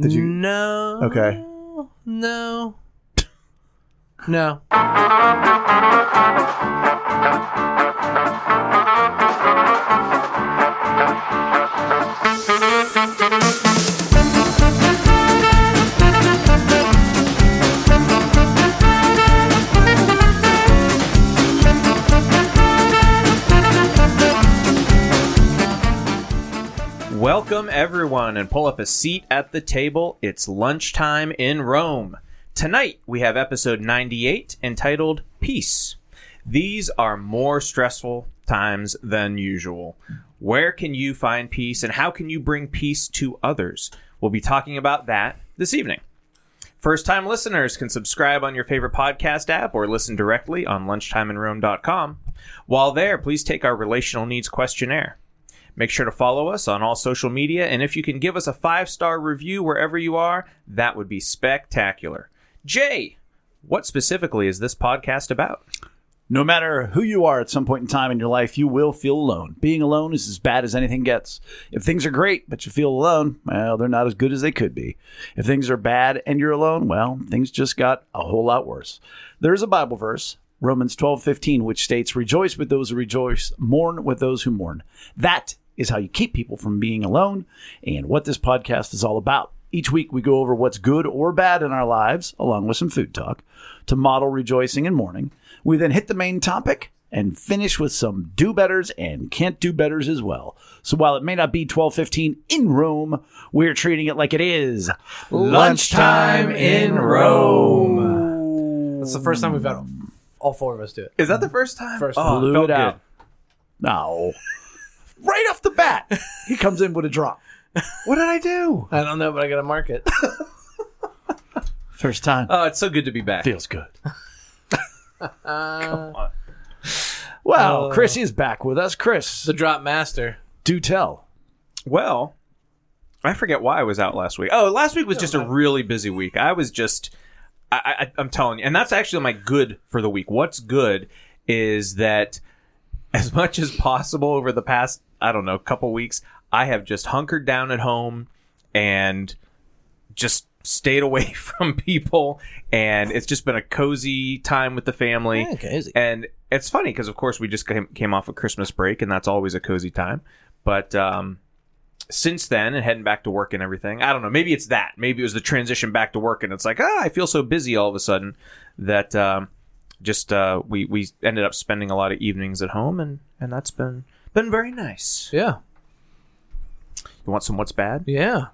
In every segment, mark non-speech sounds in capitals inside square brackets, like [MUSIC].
Did you? No. Okay. No. No. Welcome, everyone, and pull up a seat at the table. It's lunchtime in Rome. Tonight, we have episode 98 entitled Peace. These are more stressful times than usual. Where can you find peace, and how can you bring peace to others? We'll be talking about that this evening. First time listeners can subscribe on your favorite podcast app or listen directly on lunchtimeinrome.com. While there, please take our relational needs questionnaire. Make sure to follow us on all social media, and if you can give us a five star review wherever you are, that would be spectacular. Jay, what specifically is this podcast about? No matter who you are at some point in time in your life, you will feel alone. Being alone is as bad as anything gets. If things are great, but you feel alone, well, they're not as good as they could be. If things are bad and you're alone, well, things just got a whole lot worse. There's a Bible verse, Romans 12, 15, which states, Rejoice with those who rejoice, mourn with those who mourn. That is how you keep people from being alone and what this podcast is all about. Each week, we go over what's good or bad in our lives, along with some food talk, to model rejoicing and mourning. We then hit the main topic and finish with some do betters and can't do betters as well. So while it may not be 12:15 in Rome, we're treating it like it is Lunchtime in Rome. That's the first time we've had all four of us do it. Is that the first time? First oh, time. it Blew felt it out. good. No. Right off the bat, [LAUGHS] he comes in with a drop. What did I do? I don't know, but I got to mark it. [LAUGHS] First time. Oh, it's so good to be back. Feels good. [LAUGHS] Come on. Well, Uh, Chris is back with us. Chris, the drop master. do tell. Well, I forget why I was out last week. Oh, last week was just a really busy week. I was just, I, I, I'm telling you, and that's actually my good for the week. What's good is that as much as possible over the past, I don't know, couple weeks, I have just hunkered down at home and just stayed away [LAUGHS] from people. And it's just been a cozy time with the family. Okay. and it's funny because of course we just came, came off a christmas break and that's always a cozy time. But um since then and heading back to work and everything i don't know maybe it's that. Maybe it was the transition back to work and it's like ah i feel so busy all of a sudden that um just uh we we ended up spending a lot of evenings at home and and that's been been very nice Yeah. you want some what's bad Yeah.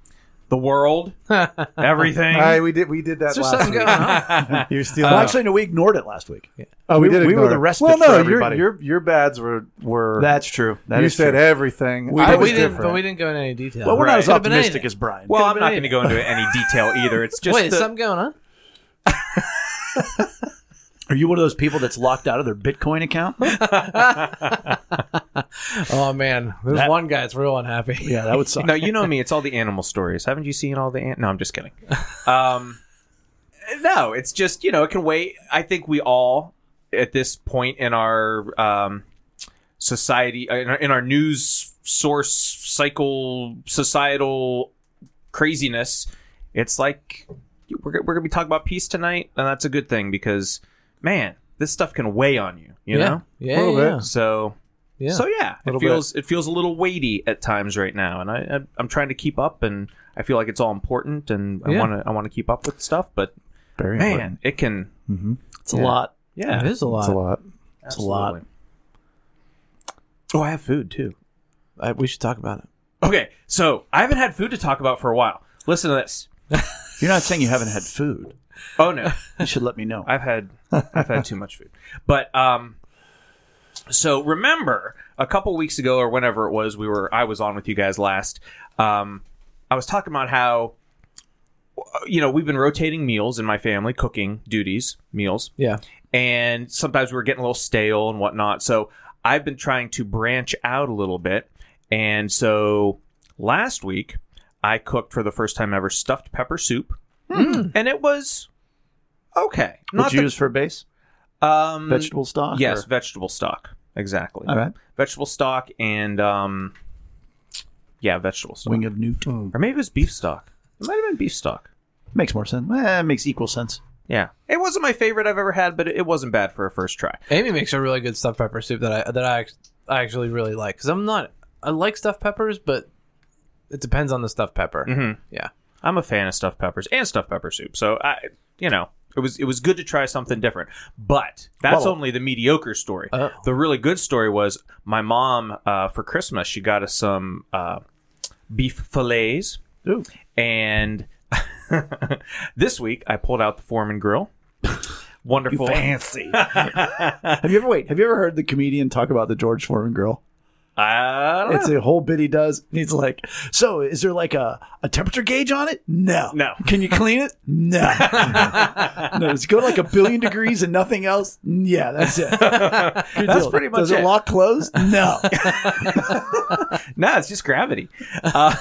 the world [LAUGHS] everything Aye, we did we did that Is there last something week. going on? [LAUGHS] You're uh, stealing. well, actually, no, we ignored it last week. oh, we, we- did. we were ignore the it. respite Well, no, your everybody. your your bads were were. That's true. That you is said true. everything. We I but was we didn't. different. But we didn't go into any detail. Well, we're not as Could've been optimistic anything. as Brian. well i'm not going to go into any detail either it's just Wait, is the- something going on? [LAUGHS] Are you one of those people that's locked out of their Bitcoin account? [LAUGHS] Oh man, there's That- one guy that's real unhappy. yeah, that would suck. no, you know me. It's all the animal stories. Haven't you seen all the? An- no, I'm just kidding. Um, no, it's just you know it can wait. I think we all at this point in our um, society, uh, in our, in our news source cycle, societal craziness, it's like we're go- we're gonna be talking about peace tonight, and that's a good thing because man, this stuff can weigh on you. You yeah, know. yeah, Little yeah. bit. So yeah. so yeah, it Little feels it feels a little weighty at times right now, and I, I I'm trying to keep up, and I feel like it's all important, and I want to I want to keep up with stuff, but Very man, it can mm-hmm. It's a lot. yeah, it is a lot. It's a lot. It's a lot. Oh, I have food too. I, we should talk about it. Okay, so I haven't had food to talk about for a while. Listen to this. [LAUGHS] You're not saying you haven't had food. Oh no, [LAUGHS] You should let me know. I've had I've had too much food. But um so remember a couple weeks ago or whenever it was we were I was on with you guys last um I was talking about how you know, we've been rotating meals in my family, cooking duties, meals, Yeah. and sometimes we were getting a little stale and whatnot. So I've been trying to branch out a little bit. And so last week I cooked for the first time ever stuffed pepper soup. And it was okay. What'd you the- use for a base? um, Vegetable stock? Yes, or- vegetable stock. Exactly. All right. Vegetable stock and um, yeah, vegetable stock. Wing of newt. or maybe it was beef stock. It might have been beef stock. Makes more sense. Eh, makes equal sense. Yeah, it wasn't my favorite I've ever had, but it wasn't bad for a first try. Amy makes a really good stuffed pepper soup that I that I, I actually really like because I'm not I like stuffed peppers, but it depends on the stuffed pepper. Mhm. Yeah, I'm a fan of stuffed peppers and stuffed pepper soup, so I, you know, it was it was good to try something different. But that's only the mediocre story. Oh. The really good story was my mom uh, for Christmas she got us some uh, beef fillets, Ooh. and [LAUGHS] this week I pulled out the Foreman grill. Wonderful. Fancy. [LAUGHS] have you ever wait? Have you ever heard the comedian talk about the George Foreman grill? I don't It's know. a whole bit he does. He's like, so is there like a, a temperature gauge on it? No. No. Can you clean it? No. [LAUGHS] no. Does it go to like a billion degrees and nothing else? Yeah, that's it. [LAUGHS] That's pretty much Does it. it lock closed? No. [LAUGHS] No, it's just gravity. Uh,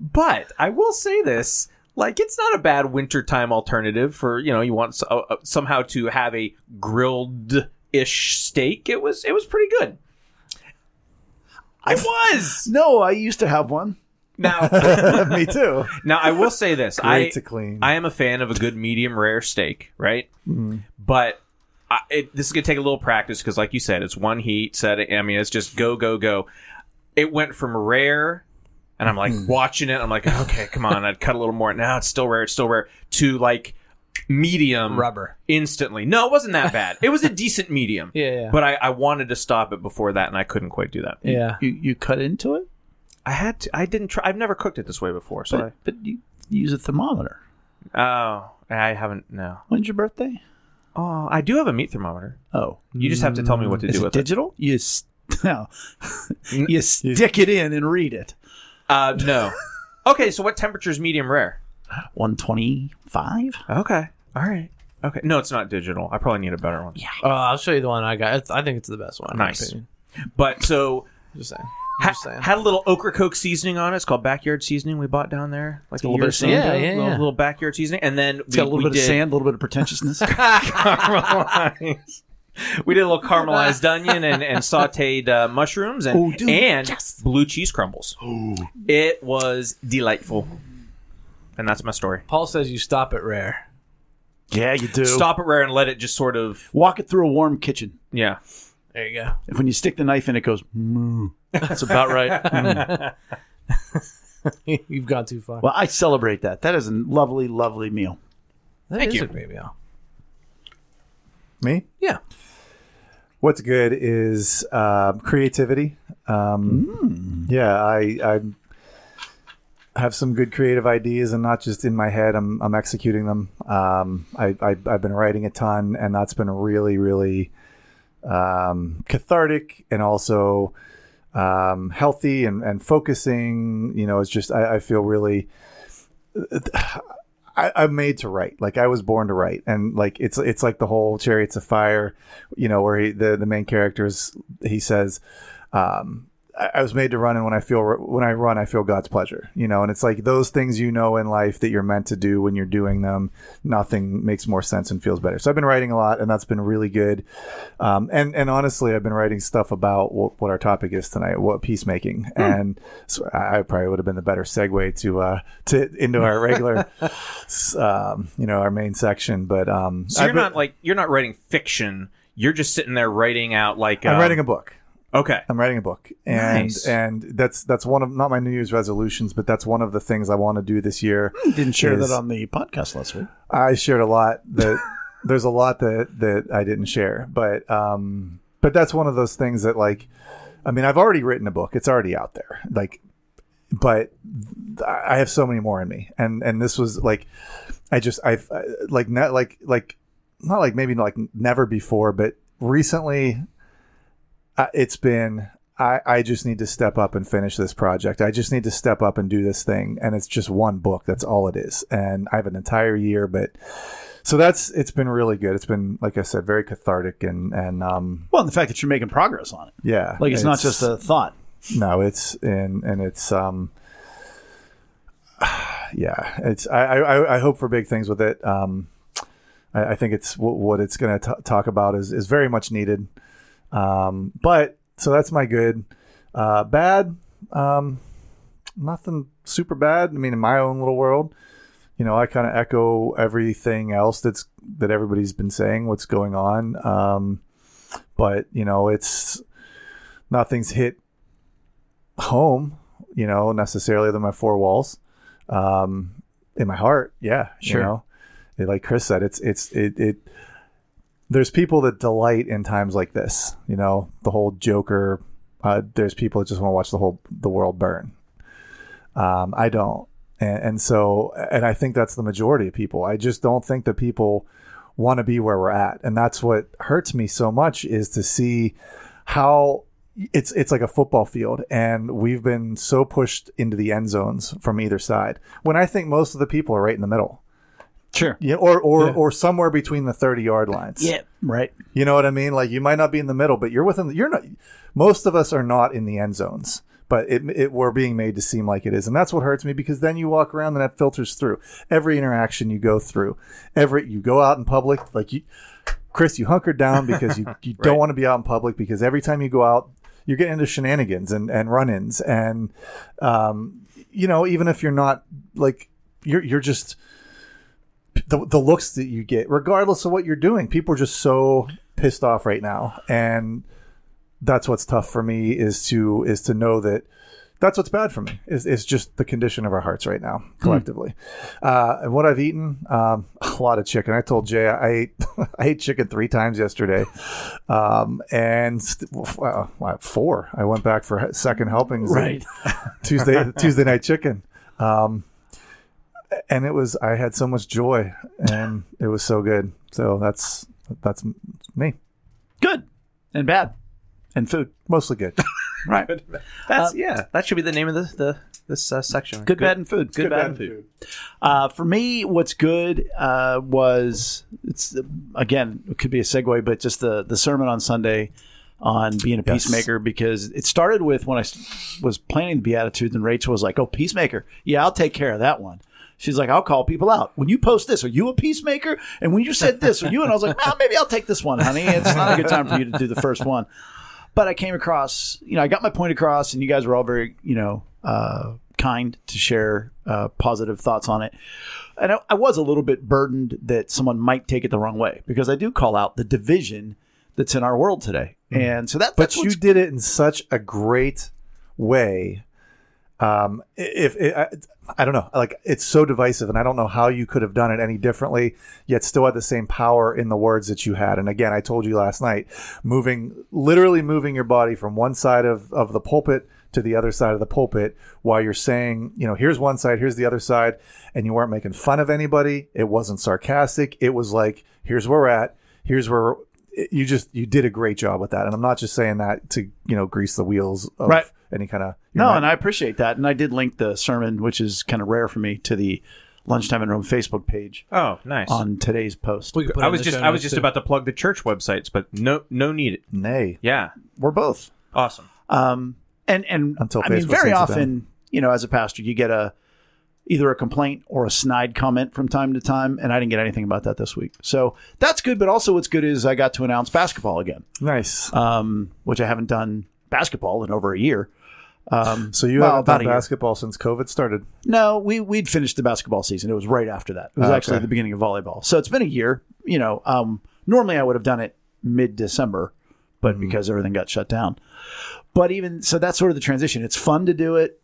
but I will say this: like, it's not a bad wintertime alternative for you know you want s- uh, uh, somehow to have a grilled ish steak. It was it was pretty good. It was no, I used to have one. now. [LAUGHS] Me too. now I will say this: Great I to clean. I am a fan of a good medium rare steak, right? Mm-hmm. But I, it, this is gonna take a little practice because, like you said, it's one heat setting. I mean, it's just go go go. It went from rare, and I'm like mm-hmm. watching it. I'm like, okay, come on, I'd cut a little more. Now it's still rare. It's still rare. To like medium rubber. instantly. No, it wasn't that bad. It was a [LAUGHS] decent medium. Yeah, yeah. But I, I wanted to stop it before that, and I couldn't quite do that. Yeah, You you cut into it, I had to. I didn't try. I've never cooked it this way before, so but, but you use a thermometer. I, oh, I haven't. No. When's your birthday? Oh, I do have a meat thermometer. Oh, You just have to tell me what to is do it with it. digital? You s- [LAUGHS] no. you stick it in and read it. Uh, no. [LAUGHS] okay, so what temperature is medium rare? One twenty five. Okay. All right. Okay. No, it's not digital. I probably need a better one. Yeah. uh, I'll show you the one I got. It's, I think it's the best one. Nice. But so Just saying. ha- Just saying. had a little okra coke seasoning on it. It's called backyard seasoning. We bought down there like a, little bit of sand. ago. Yeah, yeah, little, yeah. little backyard seasoning, and then It's got a little we bit did of sand, a little bit of pretentiousness. caramelized. [LAUGHS] [LAUGHS] We did a little caramelized onion and, and sautéed uh, mushrooms and Oh, dude, and yes. blue cheese crumbles. It was delightful, and that's my story. Paul says you stop at rare. Yeah, you do. Stop it rare and let it just sort of Walk it through a warm kitchen. yeah. There you go. If when you stick the knife in, it goes. Moo. That's about right. [LAUGHS] [LAUGHS] You've gone too far. Well, I celebrate that. That is a lovely, lovely meal. That Thank is you. a great meal. Me? Yeah. What's good is uh, creativity. Um, Yeah, I, I have some good creative ideas, and not just in my head. I'm, I'm executing them. Um, I, I, I've been writing a ton, and that's been really, really um, cathartic, and also um, healthy and, and focusing. You know, it's just I, I feel really. I, I'm made to write. Like I was born to write, and like it's it's like the whole Chariots of Fire, you know, where he, the the main characters he says, um, I, was made to run, and when I feel when I run, I feel God's pleasure, you know, and it's like those things you know in life that you're meant to do when you're doing them. Nothing makes more sense and feels better. So I've been writing a lot, and that's been really good. Um, and and honestly, I've been writing stuff about what, what our topic is tonight, what peacemaking, and so I probably would have been the better segue to uh to into our regular [LAUGHS] um, you know, our main section. But um, So you're I've been- not like you're not writing fiction. You're just sitting there writing out like I'm um, writing a book. Okay. I'm writing a book, and Nice. and that's that's one of not my New Year's resolutions, but that's one of the things I want to do this year. Didn't share Is- that on the podcast last week. I shared a lot that [LAUGHS] there's a lot that that I didn't share, but um, but that's one of those things that like, I mean, I've already written a book; it's already out there, like, but I have so many more in me, and and this was like, I just I've like not like like not like maybe like never before, but recently, it's been. I, I just need to step up and finish this project. I just need to step up and do this thing. And it's just one book. That's all it is. And I have an entire year, but so that's, it's been really good. It's been, like I said, very cathartic and, and, um, Well, and the fact that you're making progress on it. yeah. Like it's, not just a thought. no, it's, and, and it's, um, [SIGHS] yeah, it's, I, I, I hope for big things with it. Um, I, I think it's what, what it's going to talk about is, is very much needed. Um, but so that's my good, uh, bad. Um, nothing super bad. I mean, in my own little world, you know, I kind of echo everything else that's that everybody's been saying. What's going on? Um, but you know, it's nothing's hit home. You know, necessarily than my four walls. Um, in my heart, yeah, Sure. You know, like Chris said, it's it's it it. There's people that delight in times like this. You know, the whole Joker. Uh, there's people that just want to watch the whole the world burn. Um, I don't, and, and so, and I think that's the majority of people. I just don't think that people want to be where we're at, and that's what hurts me so much is to see how it's it's like a football field, and we've been so pushed into the end zones from either side. When I think most of the people are right in the middle, Sure. yeah, or or Yeah. or somewhere between the thirty yard lines. Yeah. Right. You know what I mean? Like you might not be in the middle, but you're within. You're not. Most of us are not in the end zones, but it, it we're being made to seem like it is, and that's what hurts me because then you walk around and that filters through every interaction you go through. Every you go out in public, like you, Chris, you hunkered down because you [LAUGHS] you don't want to be out in public because every time you go out, you're getting into shenanigans and and run-ins, and um, you know, even if you're not like you're you're just the, the looks that you get, regardless of what you're doing. People are just so pissed off right now, and that's what's tough for me is to is to know that that's what's bad for me is, is just the condition of our hearts right now collectively. Uh, and what I've eaten, um, [LAUGHS] a lot of chicken. I told Jay I ate [LAUGHS] I ate chicken three times yesterday, um, and st- uh, four. I went back for second helpings. Right. [LAUGHS] Tuesday Tuesday night chicken. Um, and it was I had so much joy and it was so good. So that's that's me. Good and bad and food. Mostly good. [LAUGHS] Right. That's Uh, yeah. That should be the name of the, the this uh, section. Good, bad, and food. Good, bad, and food. Uh, for me, what's good uh, was it's again it could be a segue, but just the the sermon on Sunday on being a Yes. peacemaker because it started with when I was planning the Beatitudes and Rachel was like, "Oh, peacemaker, yeah, I'll take care of that one." She's like, "I'll call people out when you post this. Are you a peacemaker? And when you said this, are you?" And I was like, "Well, maybe I'll take this one, honey. It's not a good time for you to do the first one." But I came across, you know, I got my point across, and you guys were all very, you know, uh, kind to share uh, positive thoughts on it. And I, I was a little bit burdened that someone might take it the wrong way because I do call out the division that's in our world today, and so that. But you did it in such a great way. Um, if it, I, I don't know, like it's so divisive, and I don't know how you could have done it any differently, yet still had the same power in the words that you had. And again, I told you last night, moving, literally moving your body from one side of, of the pulpit to the other side of the pulpit while you're saying, you know, here's one side, here's the other side, and you weren't making fun of anybody. It wasn't sarcastic. It was like, here's where we're at. Here's where we're, you just you did a great job with that, and I'm not just saying that to you know grease the wheels of Right. any kind of no, and I appreciate that, and I did link the sermon, which is kind of rare for me, to the lunchtime in Rome Facebook page Oh, nice. on today's post. We put I was just I was just too. about to plug the church websites, but no no need. nay. Yeah, We're both. awesome. Um, and and Until I mean, very often, you know, as a pastor, you get a either a complaint or a snide comment from time to time, and I didn't get anything about that this week. So that's good. But also, what's good is I got to announce basketball again, Nice. um, which I haven't done basketball in over a year. Um, so you well, haven't done a year. basketball since COVID started. No, we we'd finished the basketball season. It was right after that. It was Oh, actually okay. the beginning of volleyball. So it's been a year. You know, um, normally I would have done it mid December, but Mm-hmm. because everything got shut down. But even so, that's sort of the transition. It's fun to do it.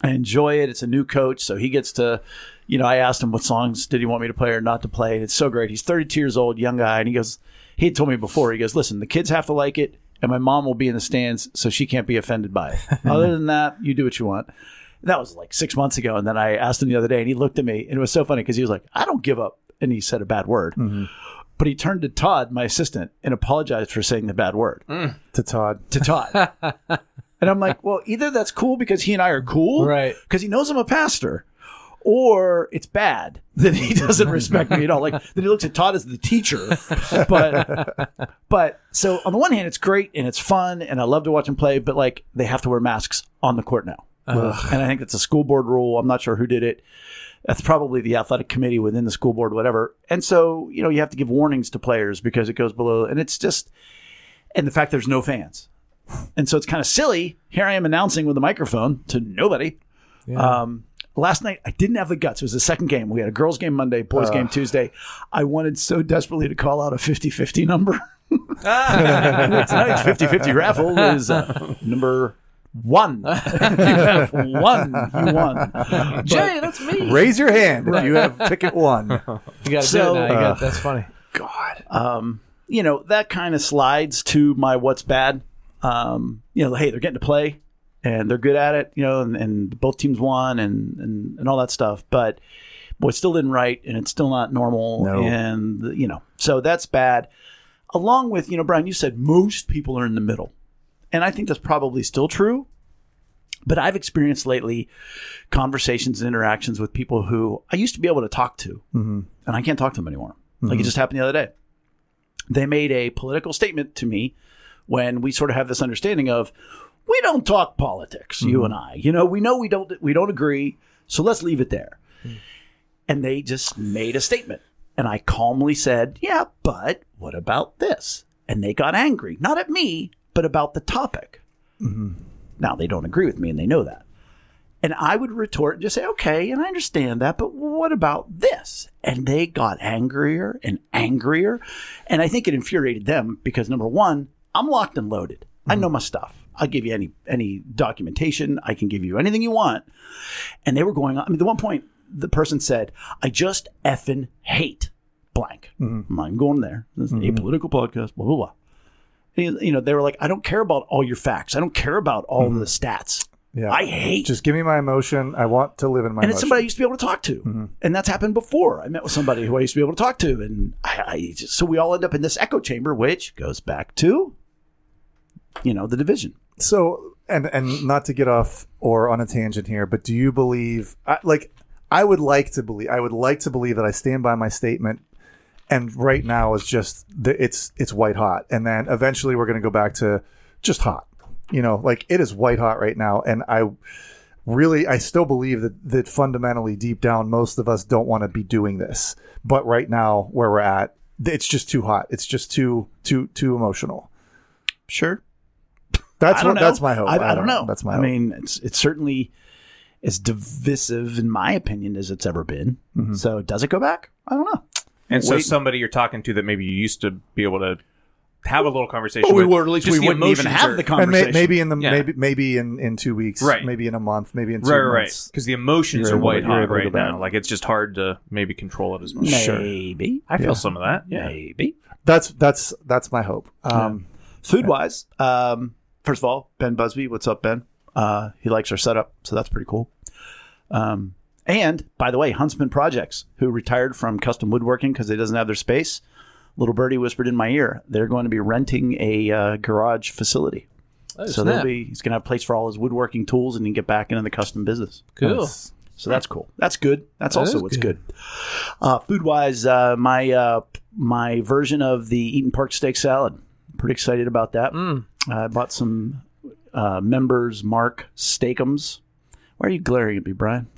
I enjoy it. It's a new coach, so he gets to, you know, I asked him what songs did he want me to play or not to play. It's so great. He's 32 years old, young guy, and he goes, he had told me before, he goes, listen, the kids have to like it, and my mom will be in the stands, so she can't be offended by it. [LAUGHS] Other than that, you do what you want. That was like six months ago, and then I asked him the other day, and he looked at me, and it was so funny because he was like, I don't give up, and he said a bad word. Mm-hmm. But he turned to Todd, my assistant, and apologized for saying the bad word mm. To Todd, to Todd. [LAUGHS] and I'm like, well, either that's cool because he and I are cool, Right. Because he knows I'm a pastor, or it's bad [LAUGHS] that he doesn't respect me at all. Like that he looks at Todd as the teacher. But but so on the one hand, it's great and it's fun, and I love to watch him play. But like they have to wear masks on the court now, and I think that's a school board rule. I'm not sure who did it. That's probably the athletic committee within the school board, whatever. And so, you know, you have to give warnings to players because it goes below. And it's just, and the fact there's no fans. And so it's kind of silly. Here I am announcing with a microphone to nobody Um, last night I didn't have the guts. It was the second game. We had a girls game Monday, boys game Tuesday. I wanted so desperately to call out a 50-50 number. [LAUGHS] Tonight's 50-50 raffle is uh, number one. [LAUGHS] you have one, you won. [LAUGHS] Jay, that's me. Raise your hand if you have ticket one. You got to So, do it now. You uh, got, that's funny. God. um, you know, that kind of slides to my what's bad. Um, you know, hey, they're getting to play and they're good at it, you know, and, and both teams won and, and, and all that stuff. But boy, it still didn't right and it's still not normal. No. And, you know, so that's bad. Along with, you know, Brian, you said most people are in the middle. And I think that's probably still true. But I've experienced lately conversations and interactions with people who I used to be able to talk to, and I can't talk to them anymore. Like it just happened the other day. They made a political statement to me when we sort of have this understanding of we don't talk politics, you mm-hmm. and I. You know, we know we don't we don't agree, so let's leave it there. Hmm. And they just made a statement. And I calmly said, Yeah, but what about this? And they got angry, not at me, but about the topic. Mm-hmm. Now, they don't agree with me and they know that. And I would retort and just say, okay, and I understand that, but what about this? And they got angrier and angrier. And I think it infuriated them because number one, I'm locked and loaded. I hmm. know my stuff. I'll give you any any documentation. I can give you anything you want. And they were going on. I mean, at one point, the person said, I just effing hate blank. Mm-hmm. I'm going there. This is mm-hmm. a political podcast, blah, blah, blah. And, you know, they were like, I don't care about all your facts. I don't care about all mm-hmm. the stats. Yeah. I hate Just give me my emotion. I want to live in my and it's emotion. somebody I used to be able to talk to, and that's happened before. I met with somebody who I used to be able to talk to, and I, I just, so we all end up in this echo chamber, which goes back to, you know, the division. So, and and not to get off or on a tangent here, but do you believe? I, like, I would like to believe. I would like to believe that I stand by my statement. And right now is just the, it's it's white hot, and then eventually we're going to go back to just hot. You know, like it is white hot right now, and I really I still believe that that fundamentally deep down most of us don't want to be doing this, but right now where we're at, it's just too hot. It's just too too too emotional. Sure, That's what know. that's my hope. I, I don't know. That's my. Hope. I hope. mean, it's it's certainly as divisive, in my opinion, as it's ever been. Mm-hmm. So, does it go back? I don't know. And so somebody you're talking to that maybe you used to be able to have a little conversation we with. were at least we wouldn't even have are- the conversation. may, maybe in the Yeah. maybe maybe in in two weeks, Right. Maybe in a month, maybe in two Right, right, months. because the emotions You're are white hot able right now. back. Like it's just hard to maybe control it as much. maybe, I feel some of that. Yeah. maybe. That's that's that's my hope. Um, Food wise, um, first of all, Ben Busby, what's up, Ben? Uh, he likes our setup, so that's pretty cool. Um, and by the way, Huntsman Projects, who retired from custom woodworking because they doesn't have their space. Little birdie whispered in my ear, they're going to be renting a uh, garage facility. Oh, so snap. there'll be he's going to have a place for all his woodworking tools, and he can get back into the custom business. cool. that's- So that's cool. That's good. That's That also what's good. good. Uh, food wise, uh, my uh, my version of the Eaton Park steak salad. Pretty excited about that. Mm. I bought some uh, members Mark Steakums. Why are you glaring at me, Brian?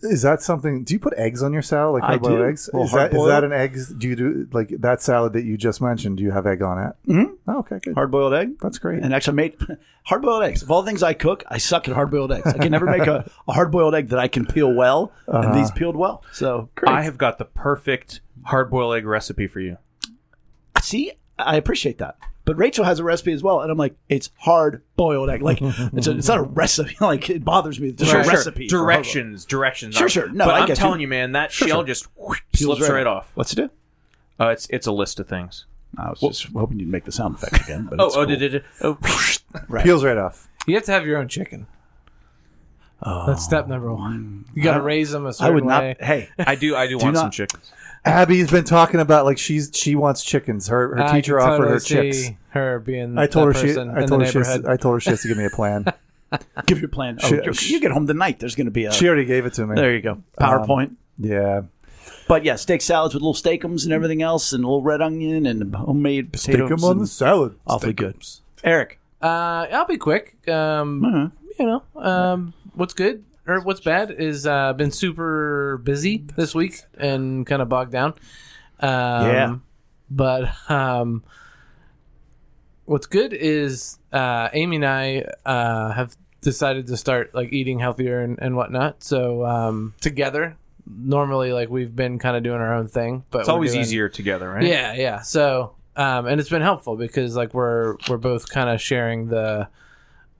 Is that something? Do you put eggs on your salad, like I hard boiled do. eggs? Well, Is that is that an egg? Do you do like that salad that you just mentioned? Do you have egg on it? Mhm. Oh, okay, good. Hard boiled egg. That's great. And actually, I made [LAUGHS] hard boiled eggs. Of all the things I cook, I suck at hard boiled eggs. I can never make a, a hard boiled egg that I can peel well, and these peeled well. So great. I have got the perfect hard boiled egg recipe for you. See, I appreciate that. But Rachel has a recipe as well, and I'm like, it's hard boiled egg. Like [LAUGHS] it's, a, it's not a recipe. [LAUGHS] Like it bothers me. It's just Sure, a sure. recipe. for. Directions, directions. Sure, sure. No, but I I'm telling you. you, man, that Sure, shell sure. just whoosh, Peels slips right off. What's it do? Uh, it's it's a list of things. I was just hoping you'd make the sound effect again. But [LAUGHS] Oh, it's oh, cool. did it? Oh, Right. Peels right off. You have to have your own chicken. That's step number one. You got to raise them a I certain I would not. way. Hey, I do. I do, want not- some chickens. Abby's been talking about like she's she wants chickens. Her her I teacher can offered her totally chicks. see Her being I told her that she. person I in told the her she. Has, neighborhood. I told her she has to give me a plan. [LAUGHS] give your plan. Oh, She- you- she- you get home tonight. There's going to be a. she already gave it to me. there you go. PowerPoint. Yeah. but yeah, steak salads with little steakums and everything else, and a little red onion and homemade Stick potatoes. them on the and salad. awfully good. Eric, Uh, I'll be quick. Um, Uh-huh. You know, um, what's good or what's bad is uh, been super busy this week and kind of bogged down. Um, Yeah. But um, what's good is uh, Amy and I uh, have decided to start like eating healthier and, and whatnot. So um, together, normally like we've been kind of doing our own thing, but It's always doing- easier together, right? Yeah, yeah. So um, and it's been helpful because like we're we're both kind of sharing the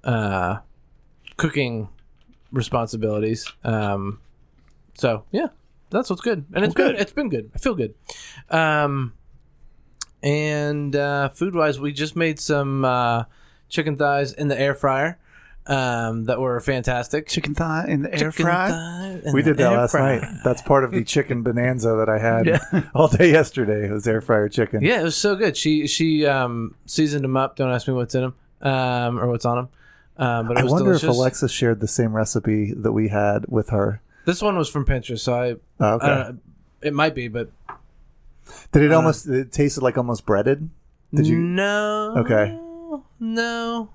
uh, cooking responsibilities. Um, so yeah, that's what's good, and it's Well, been good. it's been good. I feel good. Um, and uh, food wise, we just made some uh, chicken thighs in the air fryer. Um, that were fantastic. Chicken thigh in the air Chicken fry. We did that last fryer. night. That's part of the chicken bonanza that I had [LAUGHS] [LAUGHS] all day yesterday. It was air fryer chicken. Yeah, it was so good. She she um, seasoned them up. Don't ask me what's in them um, or what's on them. Um, but it I wonder delicious. if Alexa shared the same recipe that we had with her. This one was from Pinterest, so I, Oh, okay. I don't, it might be, but Did it almost? It tasted like almost breaded. Did you? no. Okay. No.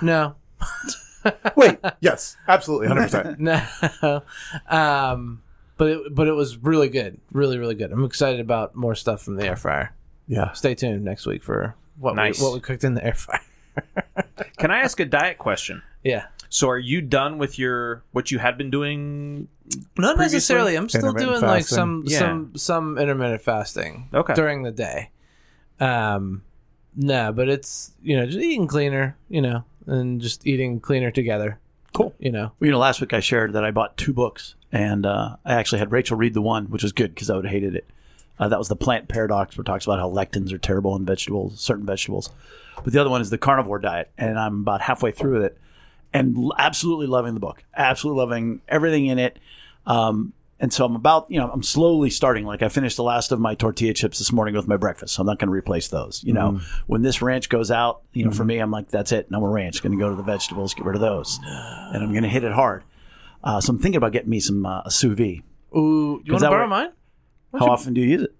No. [LAUGHS] Wait. Yes. Absolutely. Hundred percent. [LAUGHS] No. um, but it, but it was really good, really really good. I'm excited about more stuff from the air fryer. Yeah. Stay tuned next week for what Nice. we, what we cooked in the air fryer. Can I ask a diet question? Yeah. So, are you done with your what you had been doing? Not Previously? necessarily. I'm still Intermittent doing like some Yeah. some some intermittent fasting Okay. during the day. Um, no, but it's you know just eating cleaner, you know, and just eating cleaner together. Cool. You know, Well, you know, last week I shared that I bought two books, and uh, I actually had Rachel read the one, which was good because I would have hated it. Uh, that was the Plant Paradox, where it talks about how lectins are terrible in vegetables, certain vegetables. But the other one is the Carnivore Diet, and I'm about halfway through it, and absolutely loving the book, absolutely loving everything in it. Um, and so I'm about, you know, I'm slowly starting. Like I finished the last of my tortilla chips this morning with my breakfast, so I'm not going to replace those. You know, when this ranch goes out, you know, for me, I'm like, that's it, no more ranch. Going to go to the vegetables, get rid of those, and I'm going to hit it hard. Uh, so I'm thinking about getting me some uh, a sous vide. ooh, you want to borrow mine? How often do you use it?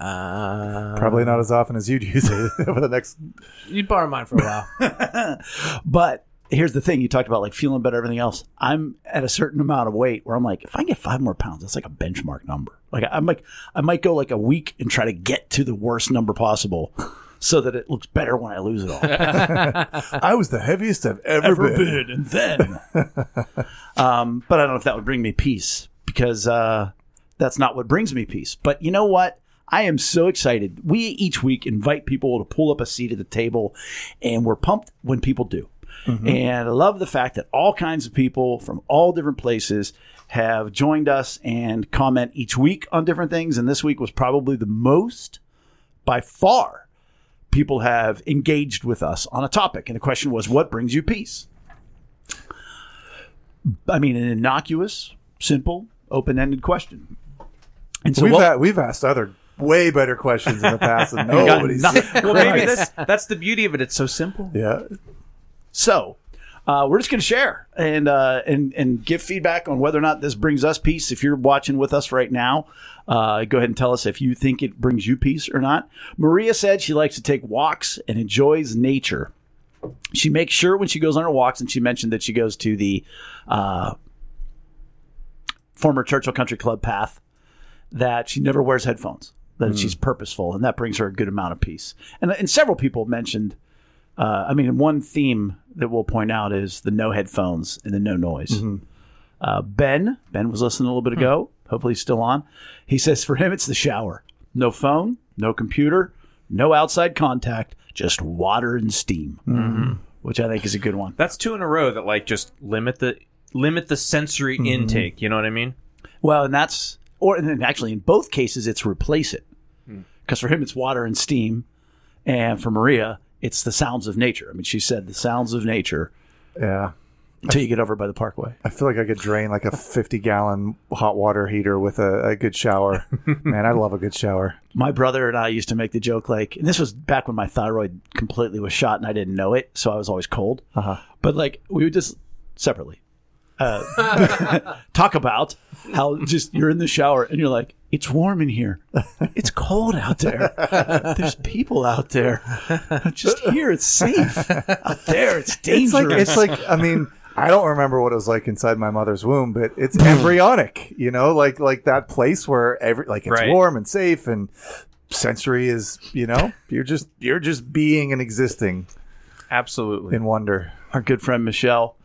Uh, Probably not as often as you'd use it [LAUGHS] over the next. You'd borrow mine for a while. [LAUGHS] But here's the thing: you talked about like feeling better, everything else. I'm at a certain amount of weight where I'm like, if I get five more pounds, that's like a benchmark number. Like I'm like, I might go like a week and try to get to the worst number possible, so that it looks better when I lose it all. [LAUGHS] I was the heaviest I've ever, ever been. been, and then. um, but I don't know if that would bring me peace because uh, that's not what brings me peace. But you know what? I am so excited. We each week invite people to pull up a seat at the table, and we're pumped when people do. Mm-hmm. And I love the fact that all kinds of people from all different places have joined us and comment each week on different things. And this week was probably the most by far people have engaged with us on a topic. And the question was, what brings you peace? I mean, an innocuous, simple, open ended question. And so, we've, what- had, we've asked other way better questions in the past, and [LAUGHS] got nobody's. Well, maybe that's that's the beauty of it. It's so simple. Yeah. So, uh, we're just going to share and uh, and and give feedback on whether or not this brings us peace. If you're watching with us right now, uh, go ahead and tell us if you think it brings you peace or not. Maria said she likes to take walks and enjoys nature. She makes sure when she goes on her walks, and she mentioned that she goes to the uh, former Churchill Country Club path, that she never wears headphones. That hmm. she's purposeful, and that brings her a good amount of peace. And, and several people mentioned uh, I mean, one theme that we'll point out is the no headphones and the no noise. Mm-hmm. Uh, ben, Ben was listening a little bit hmm. ago. Hopefully, he's still on. He says for him, it's the shower. No phone, no computer, no outside contact, just water and steam, mm-hmm. which I think is a good one. That's two in a row that like just limit the limit the sensory mm-hmm. intake. You know what I mean? Well, and that's or and actually in both cases it's replace it because for him it's water and steam, and for Maria it's the sounds of nature. I mean, she said the sounds of nature Yeah. until you get over by the parkway. I feel like I could drain like a 50 gallon hot water heater with a, a good shower. [LAUGHS] Man, I love a good shower. my brother and I used to make the joke like, and this was back when my thyroid completely was shot and I didn't know it, so I was always cold. Uh-huh. But like, we would just separately uh, [LAUGHS] talk about how just you're in the shower and you're like, it's warm in here, it's cold out there, there's people out there. Just here, it's safe. Out there, it's It's dangerous. like, it's like, I mean, I don't remember what it was like inside my mother's womb, but it's [LAUGHS] embryonic, you know, like, like that place where every, like it's Right. warm and safe and sensory is, you know, you're just, you're just being and existing Absolutely. in wonder. our good friend Michelle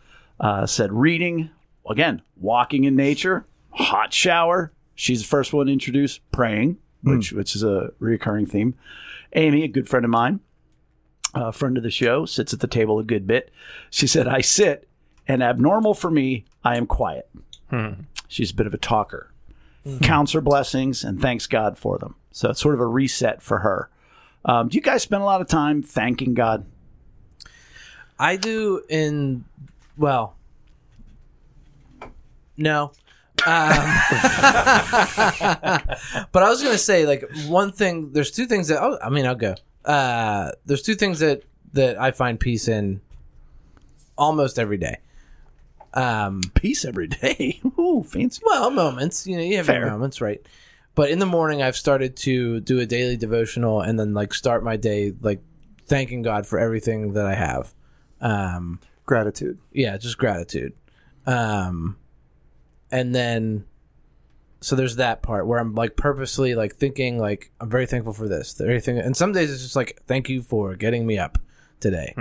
uh, said reading, again, walking in nature, hot shower. She's the first one to introduce praying, which which is a recurring theme. Amy, a good friend of mine, a friend of the show, sits at the table a good bit. She said, I sit, and abnormal for me, I am quiet. She's a bit of a talker. Counts her blessings and thanks God for them. So it's sort of a reset for her. Um, do you guys spend a lot of time thanking God? I do in well, no. Um, [LAUGHS] but I was gonna say like one thing. There's two things that oh, I mean I'll go. Uh, there's two things that that I find peace in almost every day. Um, Peace every day. [LAUGHS] Ooh, fancy. well, moments. You know, you have your moments, right? But in the morning, I've started to do a daily devotional and then like start my day like thanking God for everything that I have. Um, Gratitude. yeah, just gratitude. Um, and then, so there's that part where I'm like purposely like thinking like I'm very thankful for this, everything. And some days it's just like thank you for getting me up today.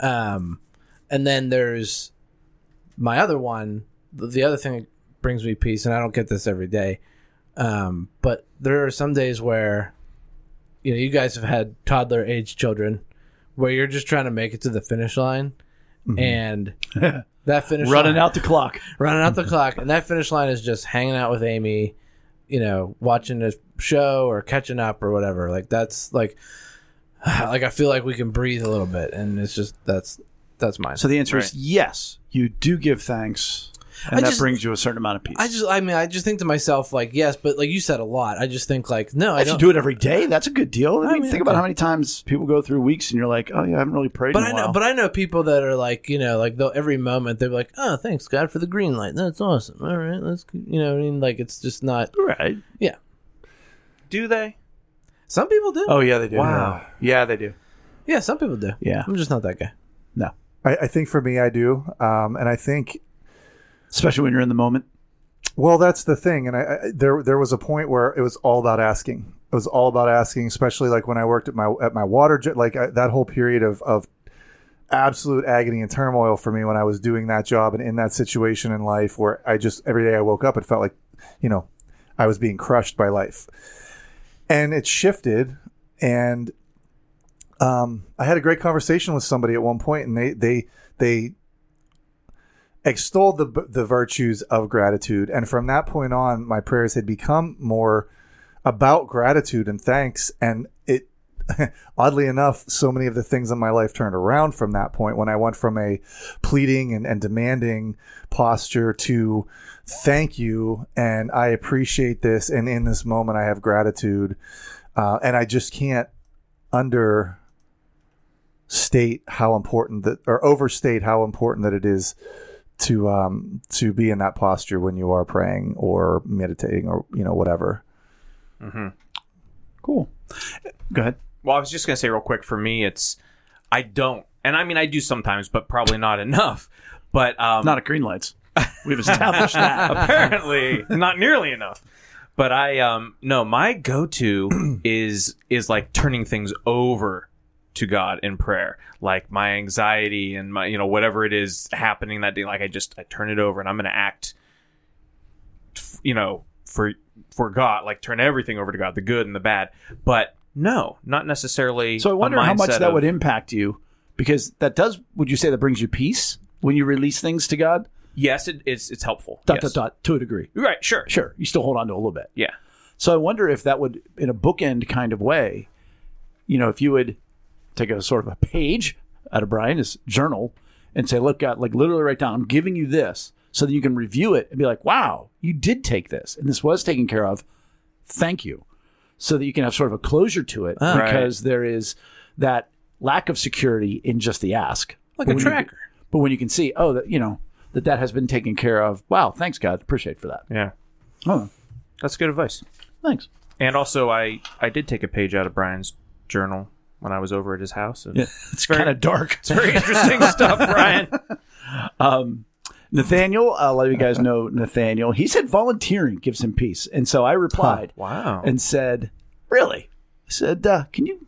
Um, and then there's my other one. The the other thing that brings me peace, and I don't get this every day. Um, but there are some days where, you know, you guys have had toddler age children, where you're just trying to make it to the finish line, Mm-hmm. and [LAUGHS] that finish Running line, out the clock. [LAUGHS] running out the clock, and that finish line is just hanging out with Amy, you know, watching a show or catching up or whatever. Like that's like, [SIGHS] like I feel like we can breathe a little bit, and it's just that's that's mine. So the answer is yes, you do give thanks, and I that just- brings you a certain amount of peace. I just, I mean, I just think to myself, like, yes, but like you said a lot. I just think like, no, I if you don't. do it every day, that's a good deal. I mean, mean, think about how many times people go through weeks and you're like, oh, yeah, I haven't really prayed but in I a know, while. but I know people that are like, you know, like they'll every moment they're like, oh, thanks God for the green light. That's awesome. All right, let's, you know, what I mean, like it's just not. right. Yeah, Do they? some people do. Oh, yeah, they do. Wow. Yeah, they do. yeah, some people do. Yeah. I'm just not that guy. No. I, I think for me, I do, um, and I think Especially when you're in the moment. Well, that's the thing, and I, I there there was a point where it was all about asking. It was all about asking, especially like when I worked at my at my water jet. Like I, that whole period of of absolute agony and turmoil for me when I was doing that job and in that situation in life where I just every day I woke up, it felt like you know I was being crushed by life, and it shifted. And um, I had a great conversation with somebody at one point, and they they they extolled the the virtues of gratitude. And from that point on my prayers had become more about gratitude and thanks. And it [LAUGHS] oddly enough so many of the things in my life turned around from that point. When i went from a pleading and, and demanding posture to thank you and i appreciate this and in this moment i have gratitude. Uh, and i just can't under state how important that or overstate how important that it is to um to be in that posture when you are praying or meditating or you know whatever Mm-hmm. Cool. Go ahead. Well, I was just gonna say real quick. For me, it's I don't, and I mean I do sometimes, but probably not [LAUGHS] enough. But um, Not at green lights. We've established that. [LAUGHS] apparently not nearly enough. But I um no, my go-to [CLEARS THROAT] is is like turning things over to God in prayer. Like my anxiety and my you know whatever it is happening that day like I just I turn it over and I'm going to act you know for for God, like turn everything over to God, the good and the bad. But no, not necessarily. So I wonder how much that of- would impact you because that does, would you say that brings you peace when you release things to God? Yes, it, it's it's helpful. Dot, yes. dot, dot, to a degree. Right, sure. Sure. You still hold on to a little bit. Yeah. So I wonder if that would, in a bookend kind of way, you know, if you would take a sort of a page out of Brian's journal and say, look, God, like literally write down, I'm giving you this so that you can review it and be like, wow, you did take this and this was taken care of. Thank you. So that you can have sort of a closure to it Ah. because there is that lack of security in just the ask. Like But a when you- tracker. but when you can see, oh, that, you know, that that has been taken care of. Wow. Thanks, God. Appreciate for that. Yeah. Oh, That's good advice. thanks. And also, I I did take a page out of Brian's journal when I was over at his house. And Yeah. [LAUGHS] It's kind of dark. It's very interesting stuff, [LAUGHS] Brian. Nathaniel, I'll let you guys know Nathaniel. He said volunteering gives him peace. And so I replied Wow. and said, Really? I said, uh, Can you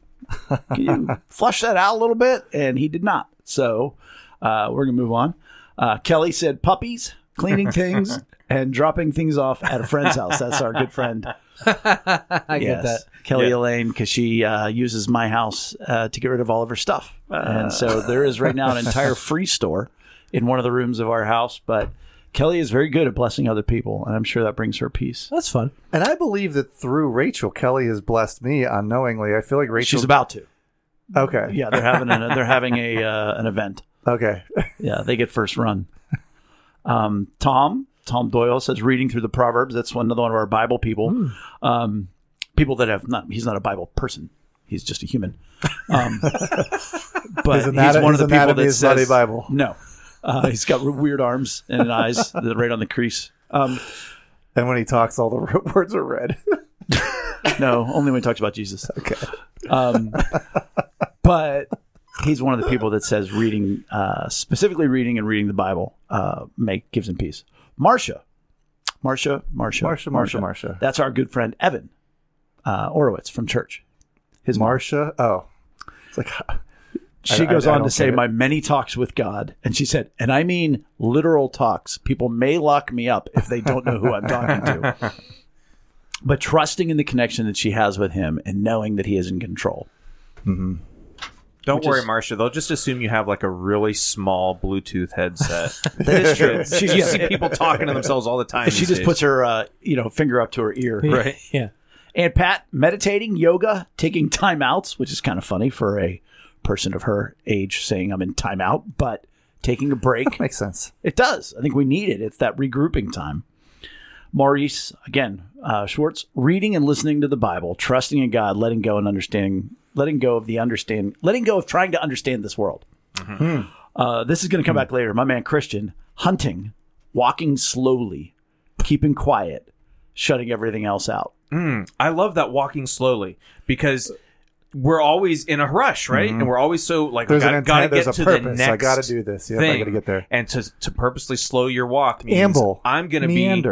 can you [LAUGHS] flush that out a little bit? And he did not. So Uh, we're gonna move on. Uh, Kelly said puppies, cleaning things, and dropping things off at a friend's house. That's our good friend. [LAUGHS] I get that. Kelly Yeah. Elaine, because she uh, uses my house uh, to get rid of all of her stuff. and so there is right now an entire [LAUGHS] free store in one of the rooms of our house. But Kelly is very good at blessing other people, and I'm sure that brings her peace. That's fun. And I believe that through Rachel, Kelly has blessed me unknowingly. I feel like Rachel. She's about to. okay. Yeah, they're having an, they're having a uh, an event. [LAUGHS] Okay. Yeah, they get first run. Um, Tom Tom Doyle says reading through the Proverbs. That's one another one of our Bible people. Um, people that have not. He's not a Bible person. He's just a human. Um, [LAUGHS] but he's one of the people that that is not a says Bible. no. Uh, he's got weird arms and eyes [LAUGHS] that are right on the crease. Um, And when he talks, all the [LAUGHS] words are red. no, only when he talks about Jesus. okay. Um, but he's one of the people that says reading, uh, specifically reading and reading the Bible, uh, make gives him peace. Marsha, Marsha, Marsha, Marsha, Marsha, Marsha. That's our good friend Evan uh, Orowitz from church. His. Marsha. Oh. It's like, [LAUGHS] She I- goes I on to say, it. "My many talks with God," and she said, "And I mean literal talks. People may lock me up if they don't know who I'm talking to." [LAUGHS] But trusting in the connection that she has with him and knowing that he is in control. Don't worry, is- Marcia. They'll just assume you have like a really small Bluetooth headset. [LAUGHS] That is true. [LAUGHS] She's She's you yeah, see people talking to themselves all the time. She just days. puts her, uh, you know, finger up to her ear. right. Yeah. And Pat, meditating, yoga, taking timeouts, which is kind of funny for a person of her age saying I'm in timeout, but taking a break. makes sense. it does. I think we need it. It's that regrouping time. Maurice, again, uh, Schwartz, reading and listening to the Bible, trusting in God, letting go and understanding, letting go of the understand, letting go of trying to understand this world. Mm-hmm. Uh, this is going to come hmm. back later. My man Christian, hunting, walking slowly, keeping quiet, shutting everything else out. Hmm. I love that walking slowly because we're always in a rush, right? Mm-hmm. And we're always so like There's we an gotta, gotta get a to purpose. the I gotta do this. Yep, I gotta get there. And to to purposely slow your walk means Amble. I'm going to be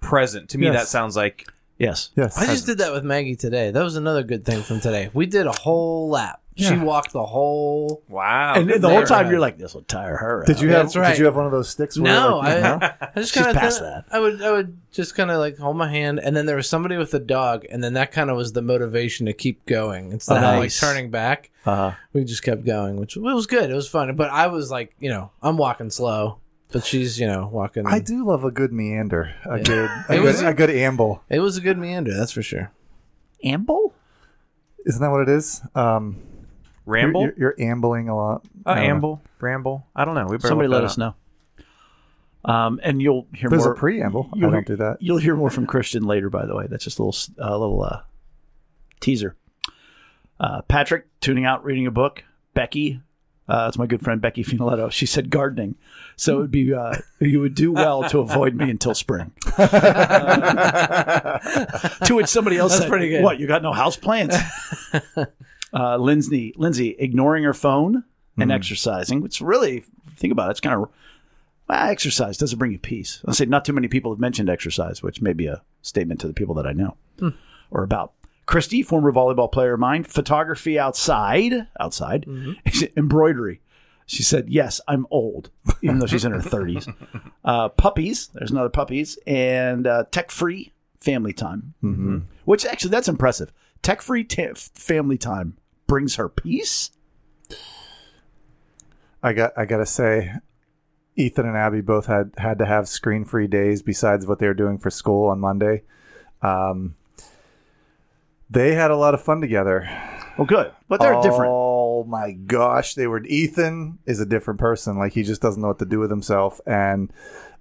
present. To me, Yes. that sounds like Yes. Yes. I just did that with Maggie today. That was another good thing from today. We did a whole lap. She Yeah. walked the whole. wow. And good the whole time you're like, this will tire her. Did out. you have? That's right. Did you have one of those sticks? Where No, like, I, I just She's kind of past that. I would I would just kind of like hold my hand, and then there was somebody with a dog, and then that kind of was the motivation to keep going instead of Nice. like turning back. Uh, We just kept going, which it was good. It was fun, but I was like, you know, I'm walking slow, but she's you know walking. I do love a good meander, a good, [LAUGHS] a It good, was- a good amble. It was a good meander, that's for sure. Amble? Isn't that what it is? Um, you're- ramble. You're, you're ambling a lot. Uh, I don't know. amble, ramble. I don't know. We better Somebody look let that us up. know. Um, and you'll hear There's more. a preamble. I you'll don't do that. You'll hear more from Christian later. By the way, that's just a little, uh, little uh, teaser. Uh, Patrick tuning out, reading a book. Becky, uh, it's my good friend Becky Finoletto. She said gardening, so it would be uh, you would do well to avoid me until spring. [LAUGHS] to which somebody else That's said, pretty good. "What? You got no house plants?" [LAUGHS] uh, Lindsay, Lindsay, ignoring her phone and exercising, which really think about it, it's kind of well, exercise doesn't bring you peace. I'll say not too many people have mentioned exercise, which may be a statement to the people that I know or about. Christy, former volleyball player of mine, photography outside, outside, [LAUGHS] embroidery. She said, "Yes, I'm old," [LAUGHS] even though she's in her 30s. [LAUGHS] Uh, puppies, there's another puppies, and uh, tech-free family time. Mm-hmm. Which actually, that's impressive. Tech-free ta- family time brings her peace. I got. I gotta say, Ethan and Abby both had had to have screen free days besides what they were doing for school on Monday. Um, they had a lot of fun together. Well, good, but they're different. Oh my gosh, they were. Ethan is a different person. Like he just doesn't know what to do with himself, and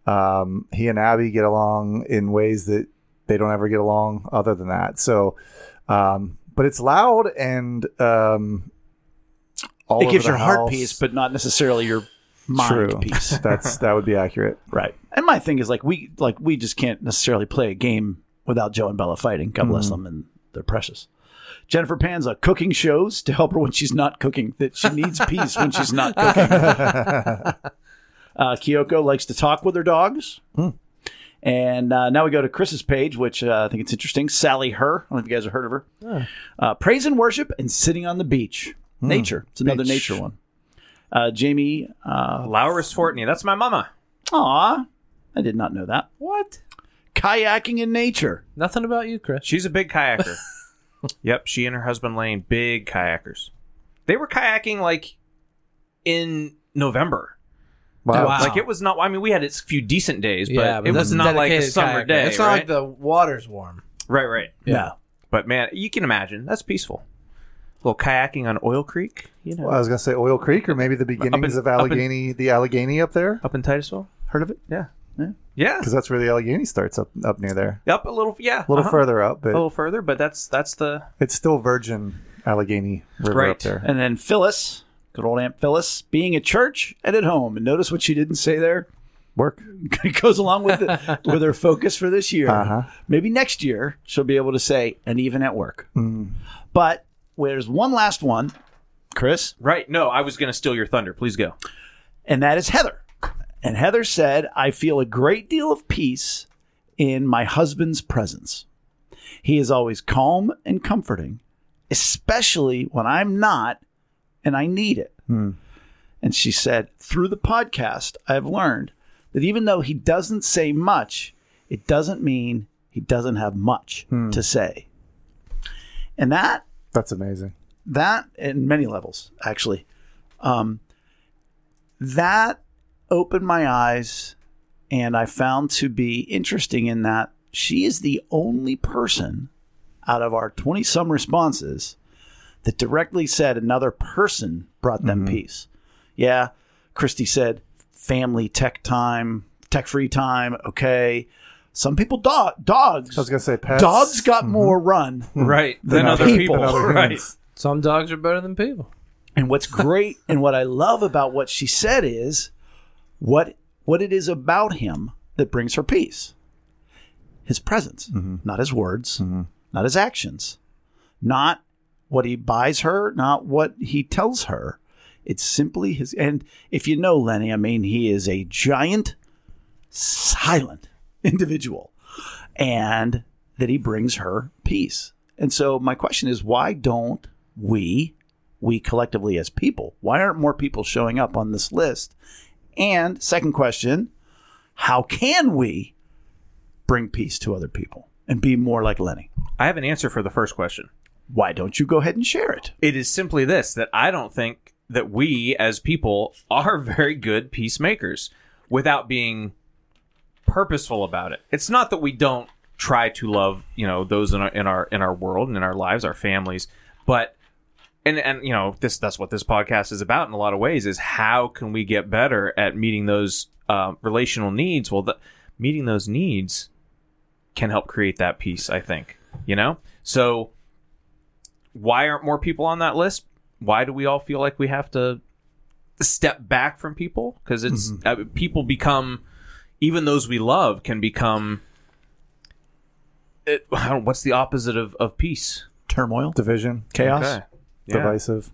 um, he and Abby get along in ways that they don't ever get along. Other than that, so. Um, but it's loud and um, all It gives your heart house. peace, but not necessarily your mind True. peace. [LAUGHS] That's that would be accurate. Right. And my thing is like we like we just can't necessarily play a game without Joe and Bella fighting. God bless them and they're precious. Jennifer Panza cooking shows to help her when she's not cooking. That she needs peace when she's not cooking. [LAUGHS] uh, Kyoko likes to talk with her dogs. And uh, now we go to Chris's page, which uh, I think it's interesting. Sally Her. I don't know if you guys have heard of her. Uh, praise and worship and sitting on the beach. Nature. It's another Beach. nature one. Uh, Jamie, uh, Lauris Fortney. That's my mama. aw, I did not know that. What? Kayaking in nature. Nothing about you, Chris. She's a big kayaker. [LAUGHS] yep, she and her husband Lane, big kayakers. They were kayaking like in November. Wow. Wow. Like it was not. I mean, we had a few decent days, but, yeah, it was not like a summer kayaker. day. It's not right? like the water's warm. right, right. Yeah. But man, you can imagine that's peaceful. A little kayaking on Oil Creek, you know, Well, I was gonna say Oil Creek, or maybe the beginnings in- of up in- Allegheny, the Allegheny up there. up in Titusville. Heard of it? Yeah, Yeah. yeah, Because that's where the Allegheny starts up up near there. up a little, yeah, A little uh-huh. further up, a little further. But that's that's the it's still Virgin Allegheny River Right. up there. And then Phyllis, good old Aunt Phyllis, being at church and at home. And notice what she didn't say there. Work. [LAUGHS] it goes along with the, with her focus for this year. Uh-huh. Maybe next year she'll be able to say, and even at work. Mm. But there's one last one, Chris, right. No, I was going to steal your thunder. Please go. and that is Heather. And Heather said, I feel a great deal of peace in my husband's presence. He is always calm and comforting, especially when I'm not and I need it. And she said, through the podcast, I've learned that even though he doesn't say much, it doesn't mean he doesn't have much to say. And that That's amazing. that in many levels actually um, that opened my eyes and i found to be interesting in that she is the only person out of our 20 some responses that directly said another person brought them mm-hmm. peace yeah christy said family tech time tech free time okay some people dog dogs I was gonna say pets. dogs got mm-hmm. more run mm-hmm. Right. Than Than other people. people. and [LAUGHS] other right. [LAUGHS] Some dogs are better than people. And what's great and what I love about what she said is what what it is about him that brings her peace. His presence, mm-hmm. not his words, mm-hmm. not his actions, not what he buys her, not what he tells her. It's simply his and if you know Lenny, I mean he is a giant silent [LAUGHS] individual and that he brings her peace. And so my question is why don't we we collectively as people why aren't more people showing up on this list? And second question, how can we bring peace to other people and be more like Lenny? I have an answer for the first question. Why don't you go ahead and share it? It is simply this that I don't think that we as people are [LAUGHS] very good peacemakers without being purposeful about it. It's not that we don't try to love, you know, those in our in our in our world and in our lives, our families, but and and you know, this that's what this podcast is about in a lot of ways is how can we get better at meeting those uh, relational needs? Well, the, meeting those needs can help create that peace, I think. You know? So why aren't more people on that list? Why do we all feel like we have to step back from people? Because it's uh, people become, even those we love can become. It, I don't, what's the opposite of, of peace? Turmoil, Division, chaos, Okay. Yeah. divisive.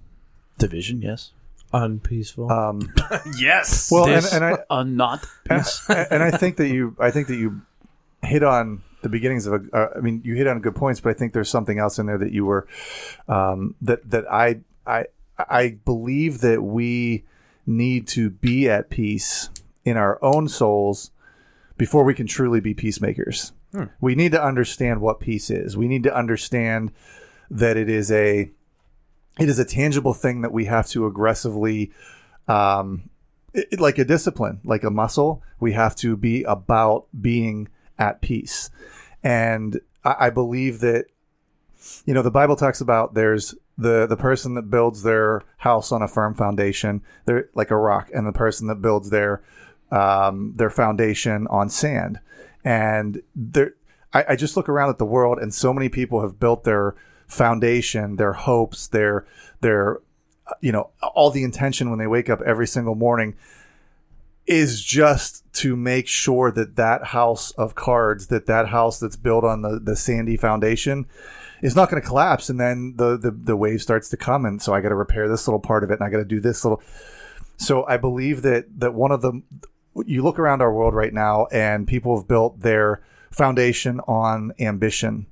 division, yes. Unpeaceful. Um, [LAUGHS] [LAUGHS] Yes. well, and, Dis- and I [LAUGHS] uh, not peace. and I think that you, I think that you hit on the beginnings of a. Uh, I mean, you hit on good points, but I think there's something else in there that you were, um, that that I I I believe that we need to be at peace in our own souls before we can truly be peacemakers. We need to understand what peace is. We need to understand that it is a it is a tangible thing that we have to aggressively um, it- like a discipline, like a muscle, we have to be about being at peace. And I, I believe that, you know, the Bible talks about there's the, the person that builds their house on a firm foundation, they're like a rock, and the person that builds their, um, their foundation on sand. And there, I, I just look around at the world and so many people have built their foundation, their hopes, their, their, uh, you know, all the intention when they wake up every single morning is just to make sure that that house of cards, that that house that's built on the, the sandy foundation is not going to collapse. And then the, the, the wave starts to come. And so I got to repair this little part of it and I got to do this little. So I believe that, that one of the, you look around our world right now and people have built their foundation on ambition.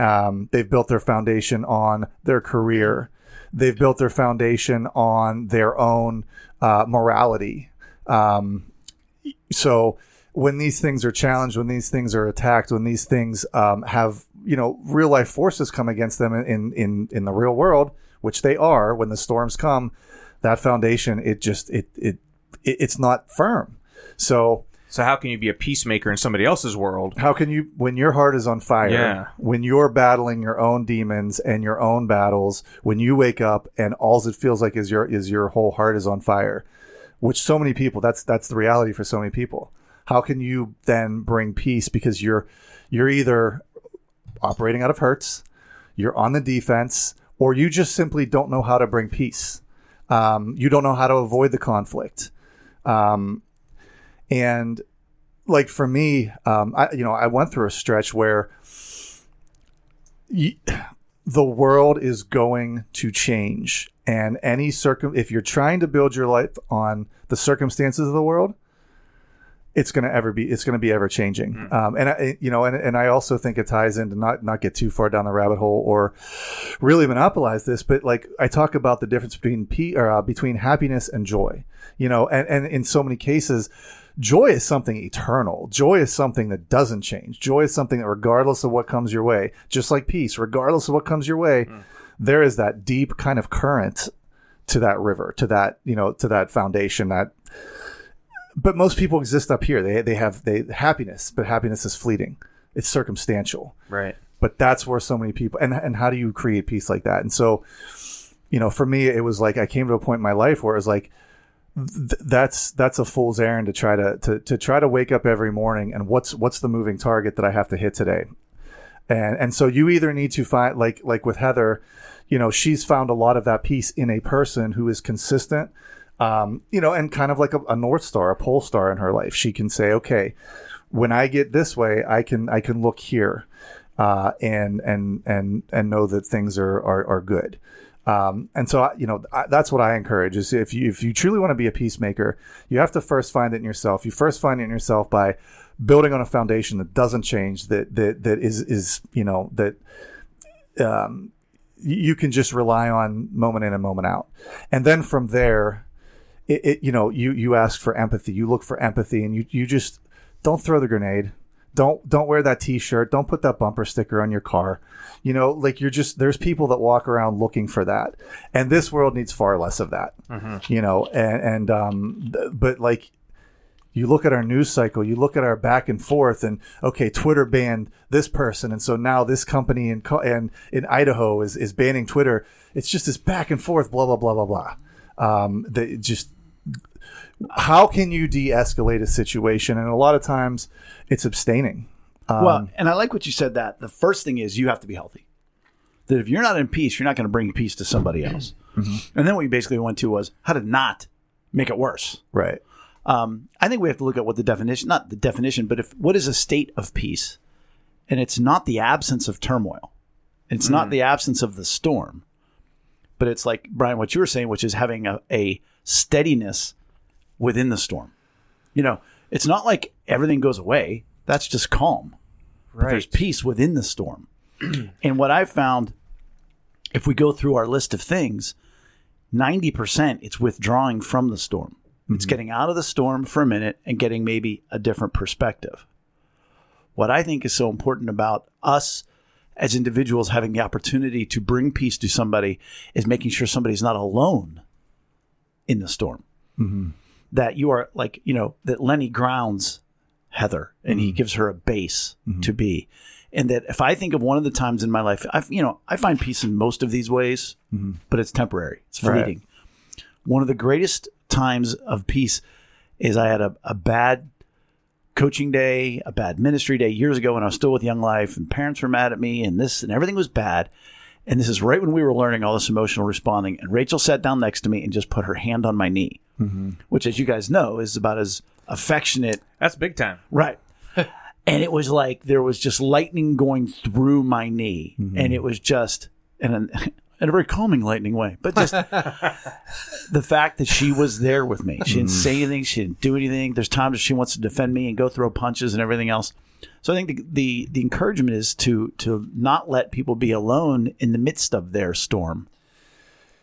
Um, they've built their foundation on their career. they've built their foundation on their own uh, morality. Um, so when these things are challenged, when these things are attacked, when these things um, have you know real life forces come against them in in in the real world, which they are when the storms come, that foundation it just it it, it it's not firm. So So how can you be a peacemaker in somebody else's world? how can you when your heart is on fire Yeah. when you're battling your own demons and your own battles when you wake up and all it feels like is your is your whole heart is on fire which so many people that's that's the reality for so many people how can you then bring peace because you're you're either operating out of hurts you're on the defense or you just simply don't know how to bring peace um, you don't know how to avoid the conflict um, and like for me, um, I you know I went through a stretch where y- [SIGHS] the world is going to change, and any circum if you're trying to build your life on the circumstances of the world, it's going to ever be it's going to be ever changing. Um, and I, you know, and, and I also think it ties into not not get too far down the rabbit hole or really monopolize this, but like I talk about the difference between p or uh, between happiness and joy. You know, and and in so many cases joy is something eternal. Joy is something that doesn't change. Joy is something that, regardless of what comes your way, just like peace, regardless of what comes your way, hmm. there is that deep kind of current to that river, to that you know, to that foundation. That, but most people exist up here. They they have they happiness, but happiness is fleeting. It's circumstantial. Right. But that's where so many people and and how do you create peace like that? And so, you know, for me, it was like I came to a point in my life where it was like th- that's that's a fool's errand to try to, to to try to wake up every morning and what's what's the moving target that I have to hit today, and and so you either need to find like like with Heather, you know she's found a lot of that peace in a person who is consistent, um, you know, and kind of like a, a north star, a pole star in her life. She can say, okay, when I get this way, I can I can look here, uh, and and and and know that things are are, are good. Um, and so, I- you know, I, that's what I encourage is if you, if you truly want to be a peacemaker, you have to first find it in yourself. You first find it in yourself by building on a foundation that doesn't change, that, that, that is, is, you know, that, um, you can just rely on moment in and moment out. And then from there, it, it you know, you, you ask for empathy, you look for empathy and you, you just don't throw the grenade. Don't don't wear that t-shirt. Don't put that bumper sticker on your car. You know, like you're just there's people that walk around looking for that. And this world needs far less of that. You know, and and um th- but like you look at our news cycle, you look at our back and forth, and okay, Twitter banned this person, and so now this company in Co- and in Idaho is is banning Twitter. It's just this back and forth, blah blah blah blah blah. Um, that just how can you de-escalate a situation? And a lot of times, it's abstaining. Um, well, and I like what you said. That the first thing is you have to be healthy. That if you're not in peace, you're not going to bring peace to somebody else. And then what we basically went to was how to not make it worse. right. Um, I think we have to look at what the definition, not the definition, but if what is a state of peace? And it's not the absence of turmoil. It's not the absence of the storm, but it's like Brian, what you were saying, which is having a, a steadiness within the storm. You know, it's not like everything goes away. That's just calm. But there's peace within the storm. [CLEARS THROAT] and what I've found, if we go through our list of things, 90% it's withdrawing from the storm. It's mm-hmm. getting out of the storm for a minute and getting maybe a different perspective. What I think is so important about us as individuals having the opportunity to bring peace to somebody is making sure somebody's not alone in the storm. Mm-hmm. That you are like, you know, that Lenny grounds Heather and he mm-hmm. gives her a base mm-hmm. to be. And that if I think of one of the times in my life, I you know, I find peace in most of these ways, mm-hmm. but it's temporary. It's Right. fleeting. One of the greatest times of peace is I had a, a bad coaching day, a bad ministry day years ago when I was still with Young Life and parents were mad at me and this and everything was bad. And this is right when we were learning all this emotional responding. And Rachel sat down next to me and just put her hand on my knee, Mm-hmm. which, as you guys know, is about as affectionate That's big time. Right. [LAUGHS] and it was like there was just lightning going through my knee. Mm-hmm. And it was just in, an, [LAUGHS] in a very calming lightning way. But just [LAUGHS] the fact that she was there with me. She didn't mm-hmm. say anything. She didn't do anything. There's times that she wants to defend me and go throw punches and everything else. So I think the, the, the encouragement is to to not let people be alone in the midst of their storm.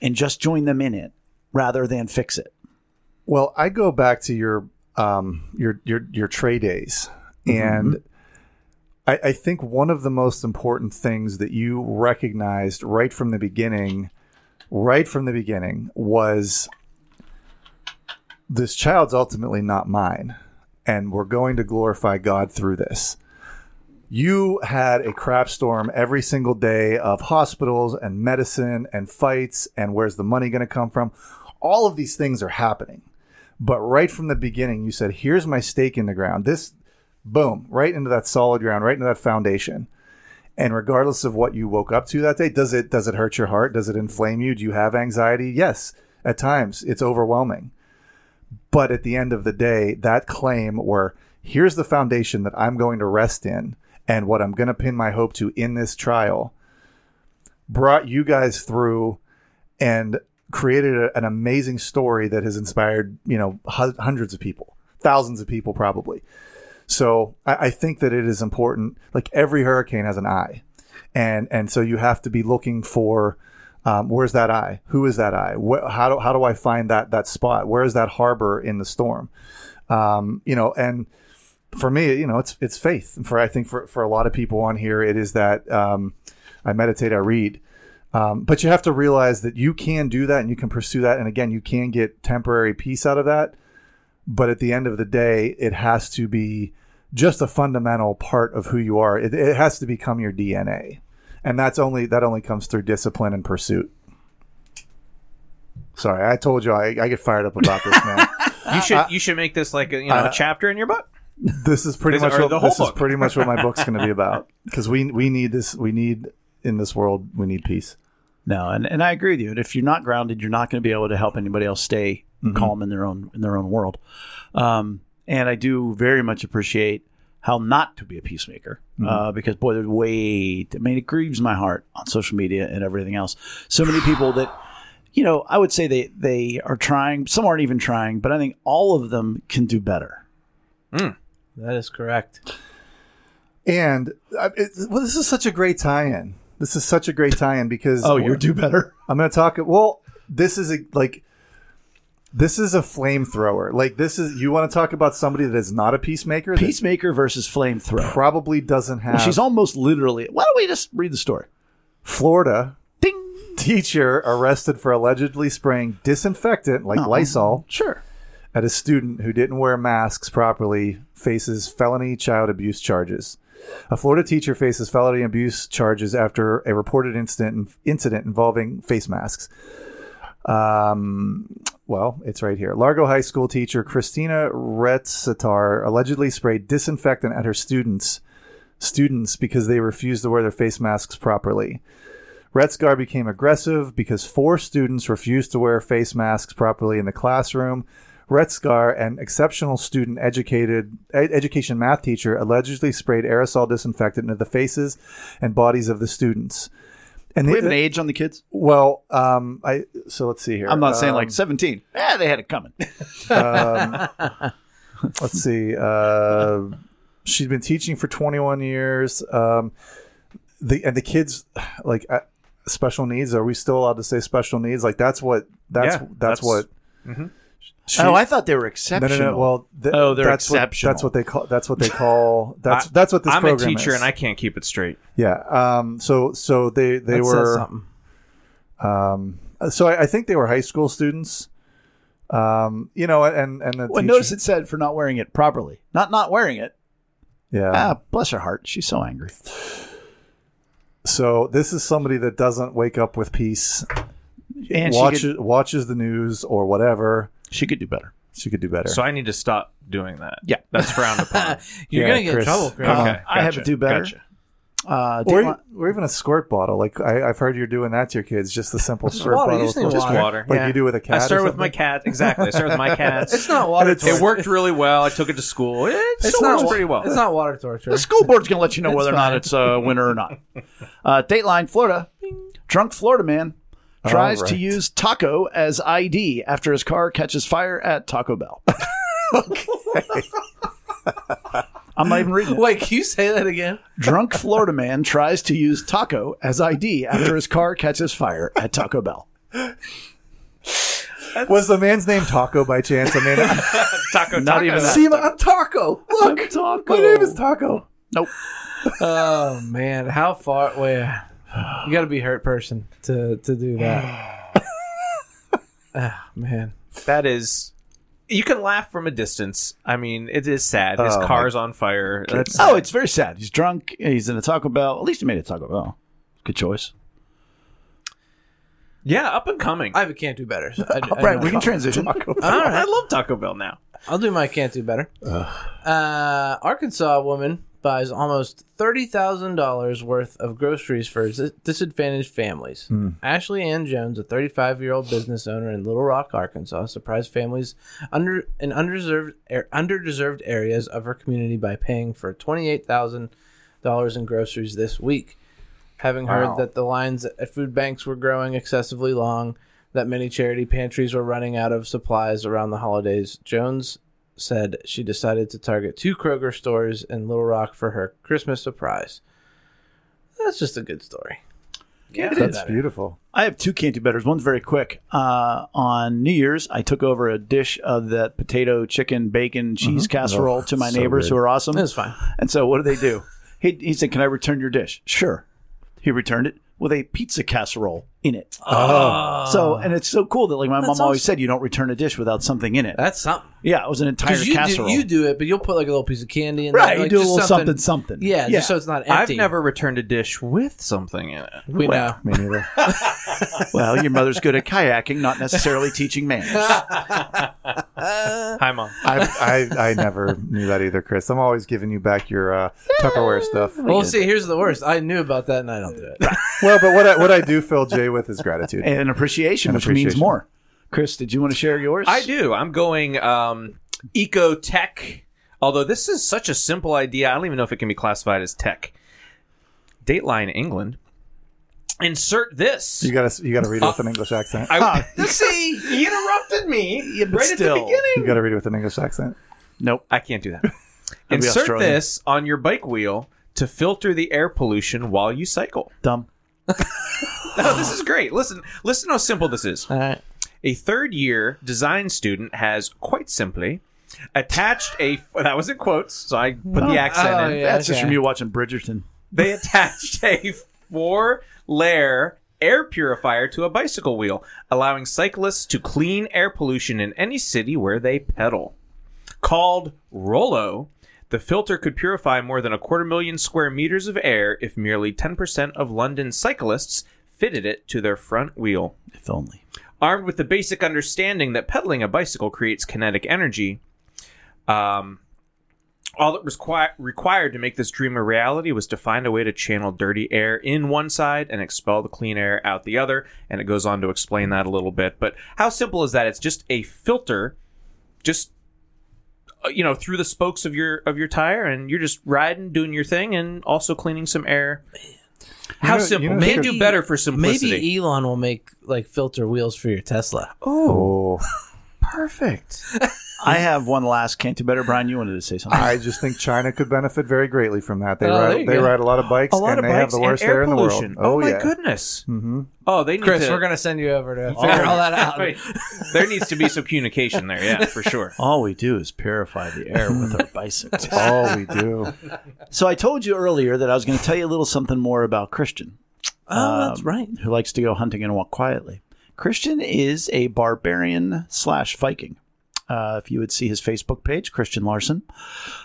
and just join them in it rather than fix it. Well, I go back to your um, your your your tray days, and I, I think one of the most important things that you recognized right from the beginning, right from the beginning, was this child's ultimately not mine, and we're going to glorify God through this. You had a crap storm every single day of hospitals and medicine and fights and where's the money going to come from? All of these things are happening. But right from the beginning, you said, here's my stake in the ground. This, boom, right into that solid ground, right into that foundation. And regardless of what you woke up to that day, does it does it hurt your heart? Does it inflame you? Do you have anxiety? Yes, at times it's overwhelming. But at the end of the day, that claim where here's the foundation that I'm going to rest in and what I'm going to pin my hope to in this trial brought you guys through and created a, an amazing story that has inspired, you know, hu- hundreds of people, thousands of people probably. So I, I think that it is important. Like every hurricane has an eye, and and so you have to be looking for um, where's that eye? Who is that eye? How do how do I find that that spot? Where is that harbor in the storm? Um, you know, and for me, you know, it's it's faith. And for I think for for a lot of people on here, it is that um, I meditate, I read. Um, but you have to realize that you can do that and you can pursue that. And again, you can get temporary peace out of that. But at the end of the day, it has to be just a fundamental part of who you are. It, it has to become your DNA. And that's only that only comes through discipline and pursuit. Sorry, I told you I, I get fired up about this, man. [LAUGHS] You should you should make this like a you know a chapter in your book. this is pretty Is it- much what the whole this is pretty much what my book's going to be about because we we need this we need in this world we need peace. No, and, and I agree with you. And if you're not grounded, you're not going to be able to help anybody else stay calm in their own in their own world. Um, and I do very much appreciate how not to be a peacemaker uh, because boy, there's way. I mean, it grieves my heart on social media and everything else. So many people that. You know, I would say they, they are trying. Some aren't even trying, but I think all of them can do better. That is correct. And uh, it, well, this is such a great tie-in. This is such a great tie-in because Oh, you're do better. I'm going to talk. Well, this is a, like this is a flamethrower. Like this is you want to talk about somebody that is not a peacemaker. that Peacemaker versus flamethrower. probably doesn't have. She's almost literally. Why don't we just read the story? Florida Ding. teacher arrested for allegedly spraying disinfectant like Oh. Lysol Sure. at a student who didn't wear masks properly faces felony child abuse charges. A Florida teacher faces felony abuse charges after a reported incident incident involving face masks. Um, well, it's right here. Largo High School teacher Christina Retzitar allegedly sprayed disinfectant at her students students because they refused to wear their face masks properly. Retzgar became aggressive because four students refused to wear face masks properly in the classroom. Retzgar, an exceptional student educated ed- education math teacher, allegedly sprayed aerosol disinfectant into the faces and bodies of the students. And we they- have an age on the kids? well, um, I so let's see here. I'm not saying Um, like 17. Yeah, they had it coming. [LAUGHS] um, let's see. Uh, she's been teaching for 21 years. Um, the and the kids like uh, special needs. Are we still allowed to say special needs? Like that's what that's Yeah, that's, that's- what. Mhm. She- oh, I thought they were exceptional. no, no. Well, th- Oh, they're that's exceptional. What, that's what they call. That's what they call. That's I- that's what this I'm a teacher is. and I can't keep it straight. yeah. Um. So so they they That were. Um, so I, I think they were high school students. Um, you know, and and the well, teacher- notice it said for not wearing it properly. Not not wearing it. yeah. ah, bless her heart. She's so angry. So this is somebody that doesn't wake up with peace, And she watches could, watches the news or whatever. She could do better. She could do better. So I need to stop doing that. Yeah. That's frowned upon. [LAUGHS] You're Yeah, gonna get in trouble, Chris. Come on. okay, I have to gotcha, do better. gotcha. Uh, or, Dateline- or even a squirt bottle. Like I, I've heard you're doing that to your kids. Just the simple squirt water, you bottle. just need with- Just Water. water. Like yeah. you do with a cat. I or started with my something? cat. Exactly. I started with my [LAUGHS] cats. It's not water it's- torture. It worked really well. I took it to school. It It's still not works pretty well. It's not water torture. the school board's going to let you know It's whether or not fine. it's a winner or not. [LAUGHS] Uh, Dateline, Florida. Drunk Florida man tries All to use taco as ID after his car catches fire at Taco Bell. [LAUGHS] I'm not even reading it. Wait, can you say that again? Drunk Florida man tries to use taco as ID after his car catches fire at Taco Bell. Was the man's name Taco by chance? I mean, [LAUGHS] Taco, Not even that. see, I'm Taco. Look, I'm Taco. my name is Taco. Nope. Oh man, how far? Wait, you got to be a hurt person to to do that. [SIGHS] [SIGHS] Ah man, That is. You can laugh from a distance. I mean, it is sad. His Oh, my car's on fire. That's Oh, it's very sad. He's drunk. He's in a Taco Bell. At least he made a Taco Bell. Good choice. yeah, up and coming. I have a can't do better. So I, [LAUGHS] I right, know. we can transition. All right, I love Taco Bell now. I'll do my can't do better. Uh, Arkansas woman buys almost thirty thousand dollars worth of groceries for disadvantaged families. Ashley Ann Jones, a thirty-five-year-old business owner in Little Rock, Arkansas, surprised families under in underdeserved er, underdeserved areas of her community by paying for twenty-eight thousand dollars in groceries this week. Having heard Wow. that the lines at food banks were growing excessively long, that many charity pantries were running out of supplies around the holidays, Jones said she decided to target two Kroger stores in Little Rock for her Christmas surprise. That's just a good story. Yeah, That's beautiful. I have two can't do betters. One's very quick. Uh, on New Year's, I took over a dish of that potato, chicken, bacon, cheese casserole Oh, to my so neighbors good. who are awesome. That's fine. And so, what do they do? He, he said, "Can I return your dish?" Sure. He returned it with a pizza casserole in it. Oh, So, and it's so cool that like my mom always awesome. said, you don't return a dish without something in it. that's something. yeah, it was an entire you casserole. do, you do it, but you'll put like a little piece of candy in right, there. you like, do a just little something, something. Yeah, yeah. just so it's not empty. I've never returned a dish with something in it. We know. Me neither. [LAUGHS] well, your mother's good at kayaking, not necessarily teaching manners. [LAUGHS] Hi, mom. I, I I never knew that either, Chris. I'm always giving you back your uh, Tupperware stuff. Well, see, here's the worst. I knew about that, and I don't do it. Well, but what I, what I do fill Jay with is gratitude. and appreciation, which means more. Chris, did you want to share yours? I do. I'm going um, eco tech. Although this is such a simple idea, I don't even know if it can be classified as tech. Dateline England. Insert this. You gotta you gotta read it with an English accent. I, [LAUGHS] see, he interrupted me [LAUGHS] right at the still. You beginning. gotta read it with an English accent. Nope. I can't do that. [LAUGHS] Insert this on your bike wheel to filter the air pollution while you cycle. Dumb. No, this is great. Listen, listen how simple this is. All right. A third year design student has quite simply attached a that was in quotes, so I put the oh, accent Oh, in. yeah. That's just okay. from you watching Bridgerton. They attached a four layer air purifier to a bicycle wheel, allowing cyclists to clean air pollution in any city where they pedal. Called Rollo, the filter could purify more than a quarter million square meters of air if merely 10% of London cyclists fitted it to their front wheel. If only. Armed with the basic understanding that pedaling a bicycle creates kinetic energy, um, all that was qui- required to make this dream a reality was to find a way to channel dirty air in one side and expel the clean air out the other. And it goes on to explain that a little bit. But how simple is that? It's just a filter, just Uh, you know, through the spokes of your of your tire, and you're just riding, doing your thing, and also cleaning some air. How know- simple? you know, Maybe- do better for simplicity. Maybe Elon will make like filter wheels for your Tesla. Oh, [LAUGHS] perfect. I have one last can't do better. Brian, you wanted to say something. I just think China could benefit very greatly from that. They Oh, there ride you they go. ride a lot of bikes a lot and of they bikes have the worst and air air in the pollution. world. Oh, my yeah. goodness. Mm-hmm. Oh, they need Chris, to, we're gonna send you over to figure all that [LAUGHS] out. Right. there needs to be some communication there. Yeah, for sure. [LAUGHS] All we do is purify the air with our bicycles. [LAUGHS] All we do. so I told you earlier that I was going to tell you a little something more about Christian, Oh, that's right. who likes to go hunting and walk quietly. Christian is a barbarian slash Viking. Uh, if you would see his Facebook page, Christian Larson,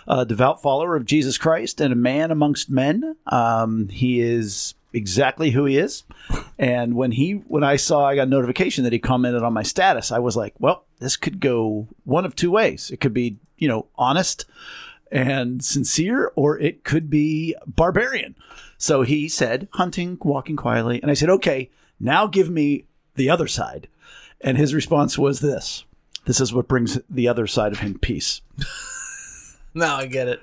a devout follower of Jesus Christ and a man amongst men. Um, he is exactly who he is. And when he, when I saw, I got notification that he commented on my status, I was like, well, this could go one of two ways. It could be, you know, honest and sincere, or it could be barbarian. So he said, hunting, walking quietly. And I said, okay, now give me the other side. And his response was this this is what brings the other side of him peace. [LAUGHS] Now I get it.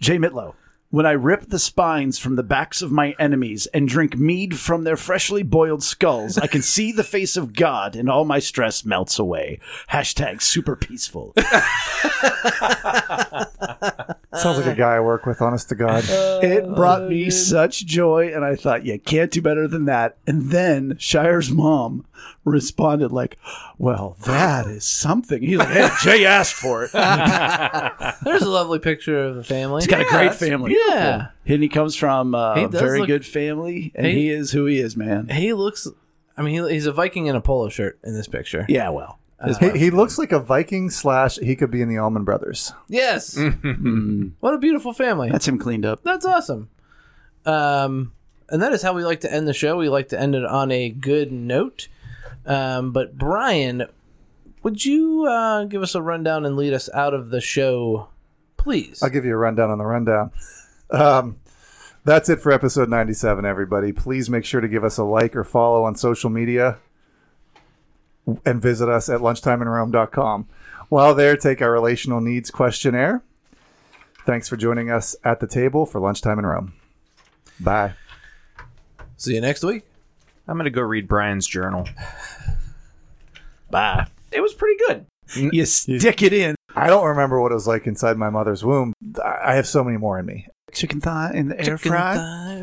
Jay Mitlow. When I rip the spines from the backs of my enemies and drink mead from their freshly boiled skulls, I can see the face of God and all my stress melts away. Hashtag super peaceful. [LAUGHS] Sounds like a guy I work with. Honest to God. [LAUGHS] It brought me such joy, and I thought, you can't do better than that. And then Shire's mom responded like, "Well, that is something." He's like, "Hey, Jay asked for it." [LAUGHS] There's a lovely picture of the family. He's got a great family. Yeah. and he comes from uh, He a does very look- good family, and He- he is who he is, man. He looks. I mean, he, he's a Viking in a polo shirt in this picture. Yeah, well, his He, he looks like a Viking slash. He could be in the Allman Brothers. Yes. [LAUGHS] Mm, what a beautiful family. that's him cleaned up. That's awesome. Um, and that is how we like to end the show. We like to end it on a good note. Um, but Brian, would you uh, give us a rundown and lead us out of the show, please? I'll give you a rundown on the rundown. Um, that's it for episode 97, everybody. Please make sure to give us a like or follow on social media and visit us at lunchtimeinrome.com. While there, take our relational needs questionnaire. Thanks for joining us at the table for Lunchtime in Rome. Bye. See you next week. I'm gonna go read Brian's journal. [SIGHS] Bye. It was pretty good. You stick it in. I don't remember what it was like inside my mother's womb. I I have so many more in me. Chicken thigh in the air fry.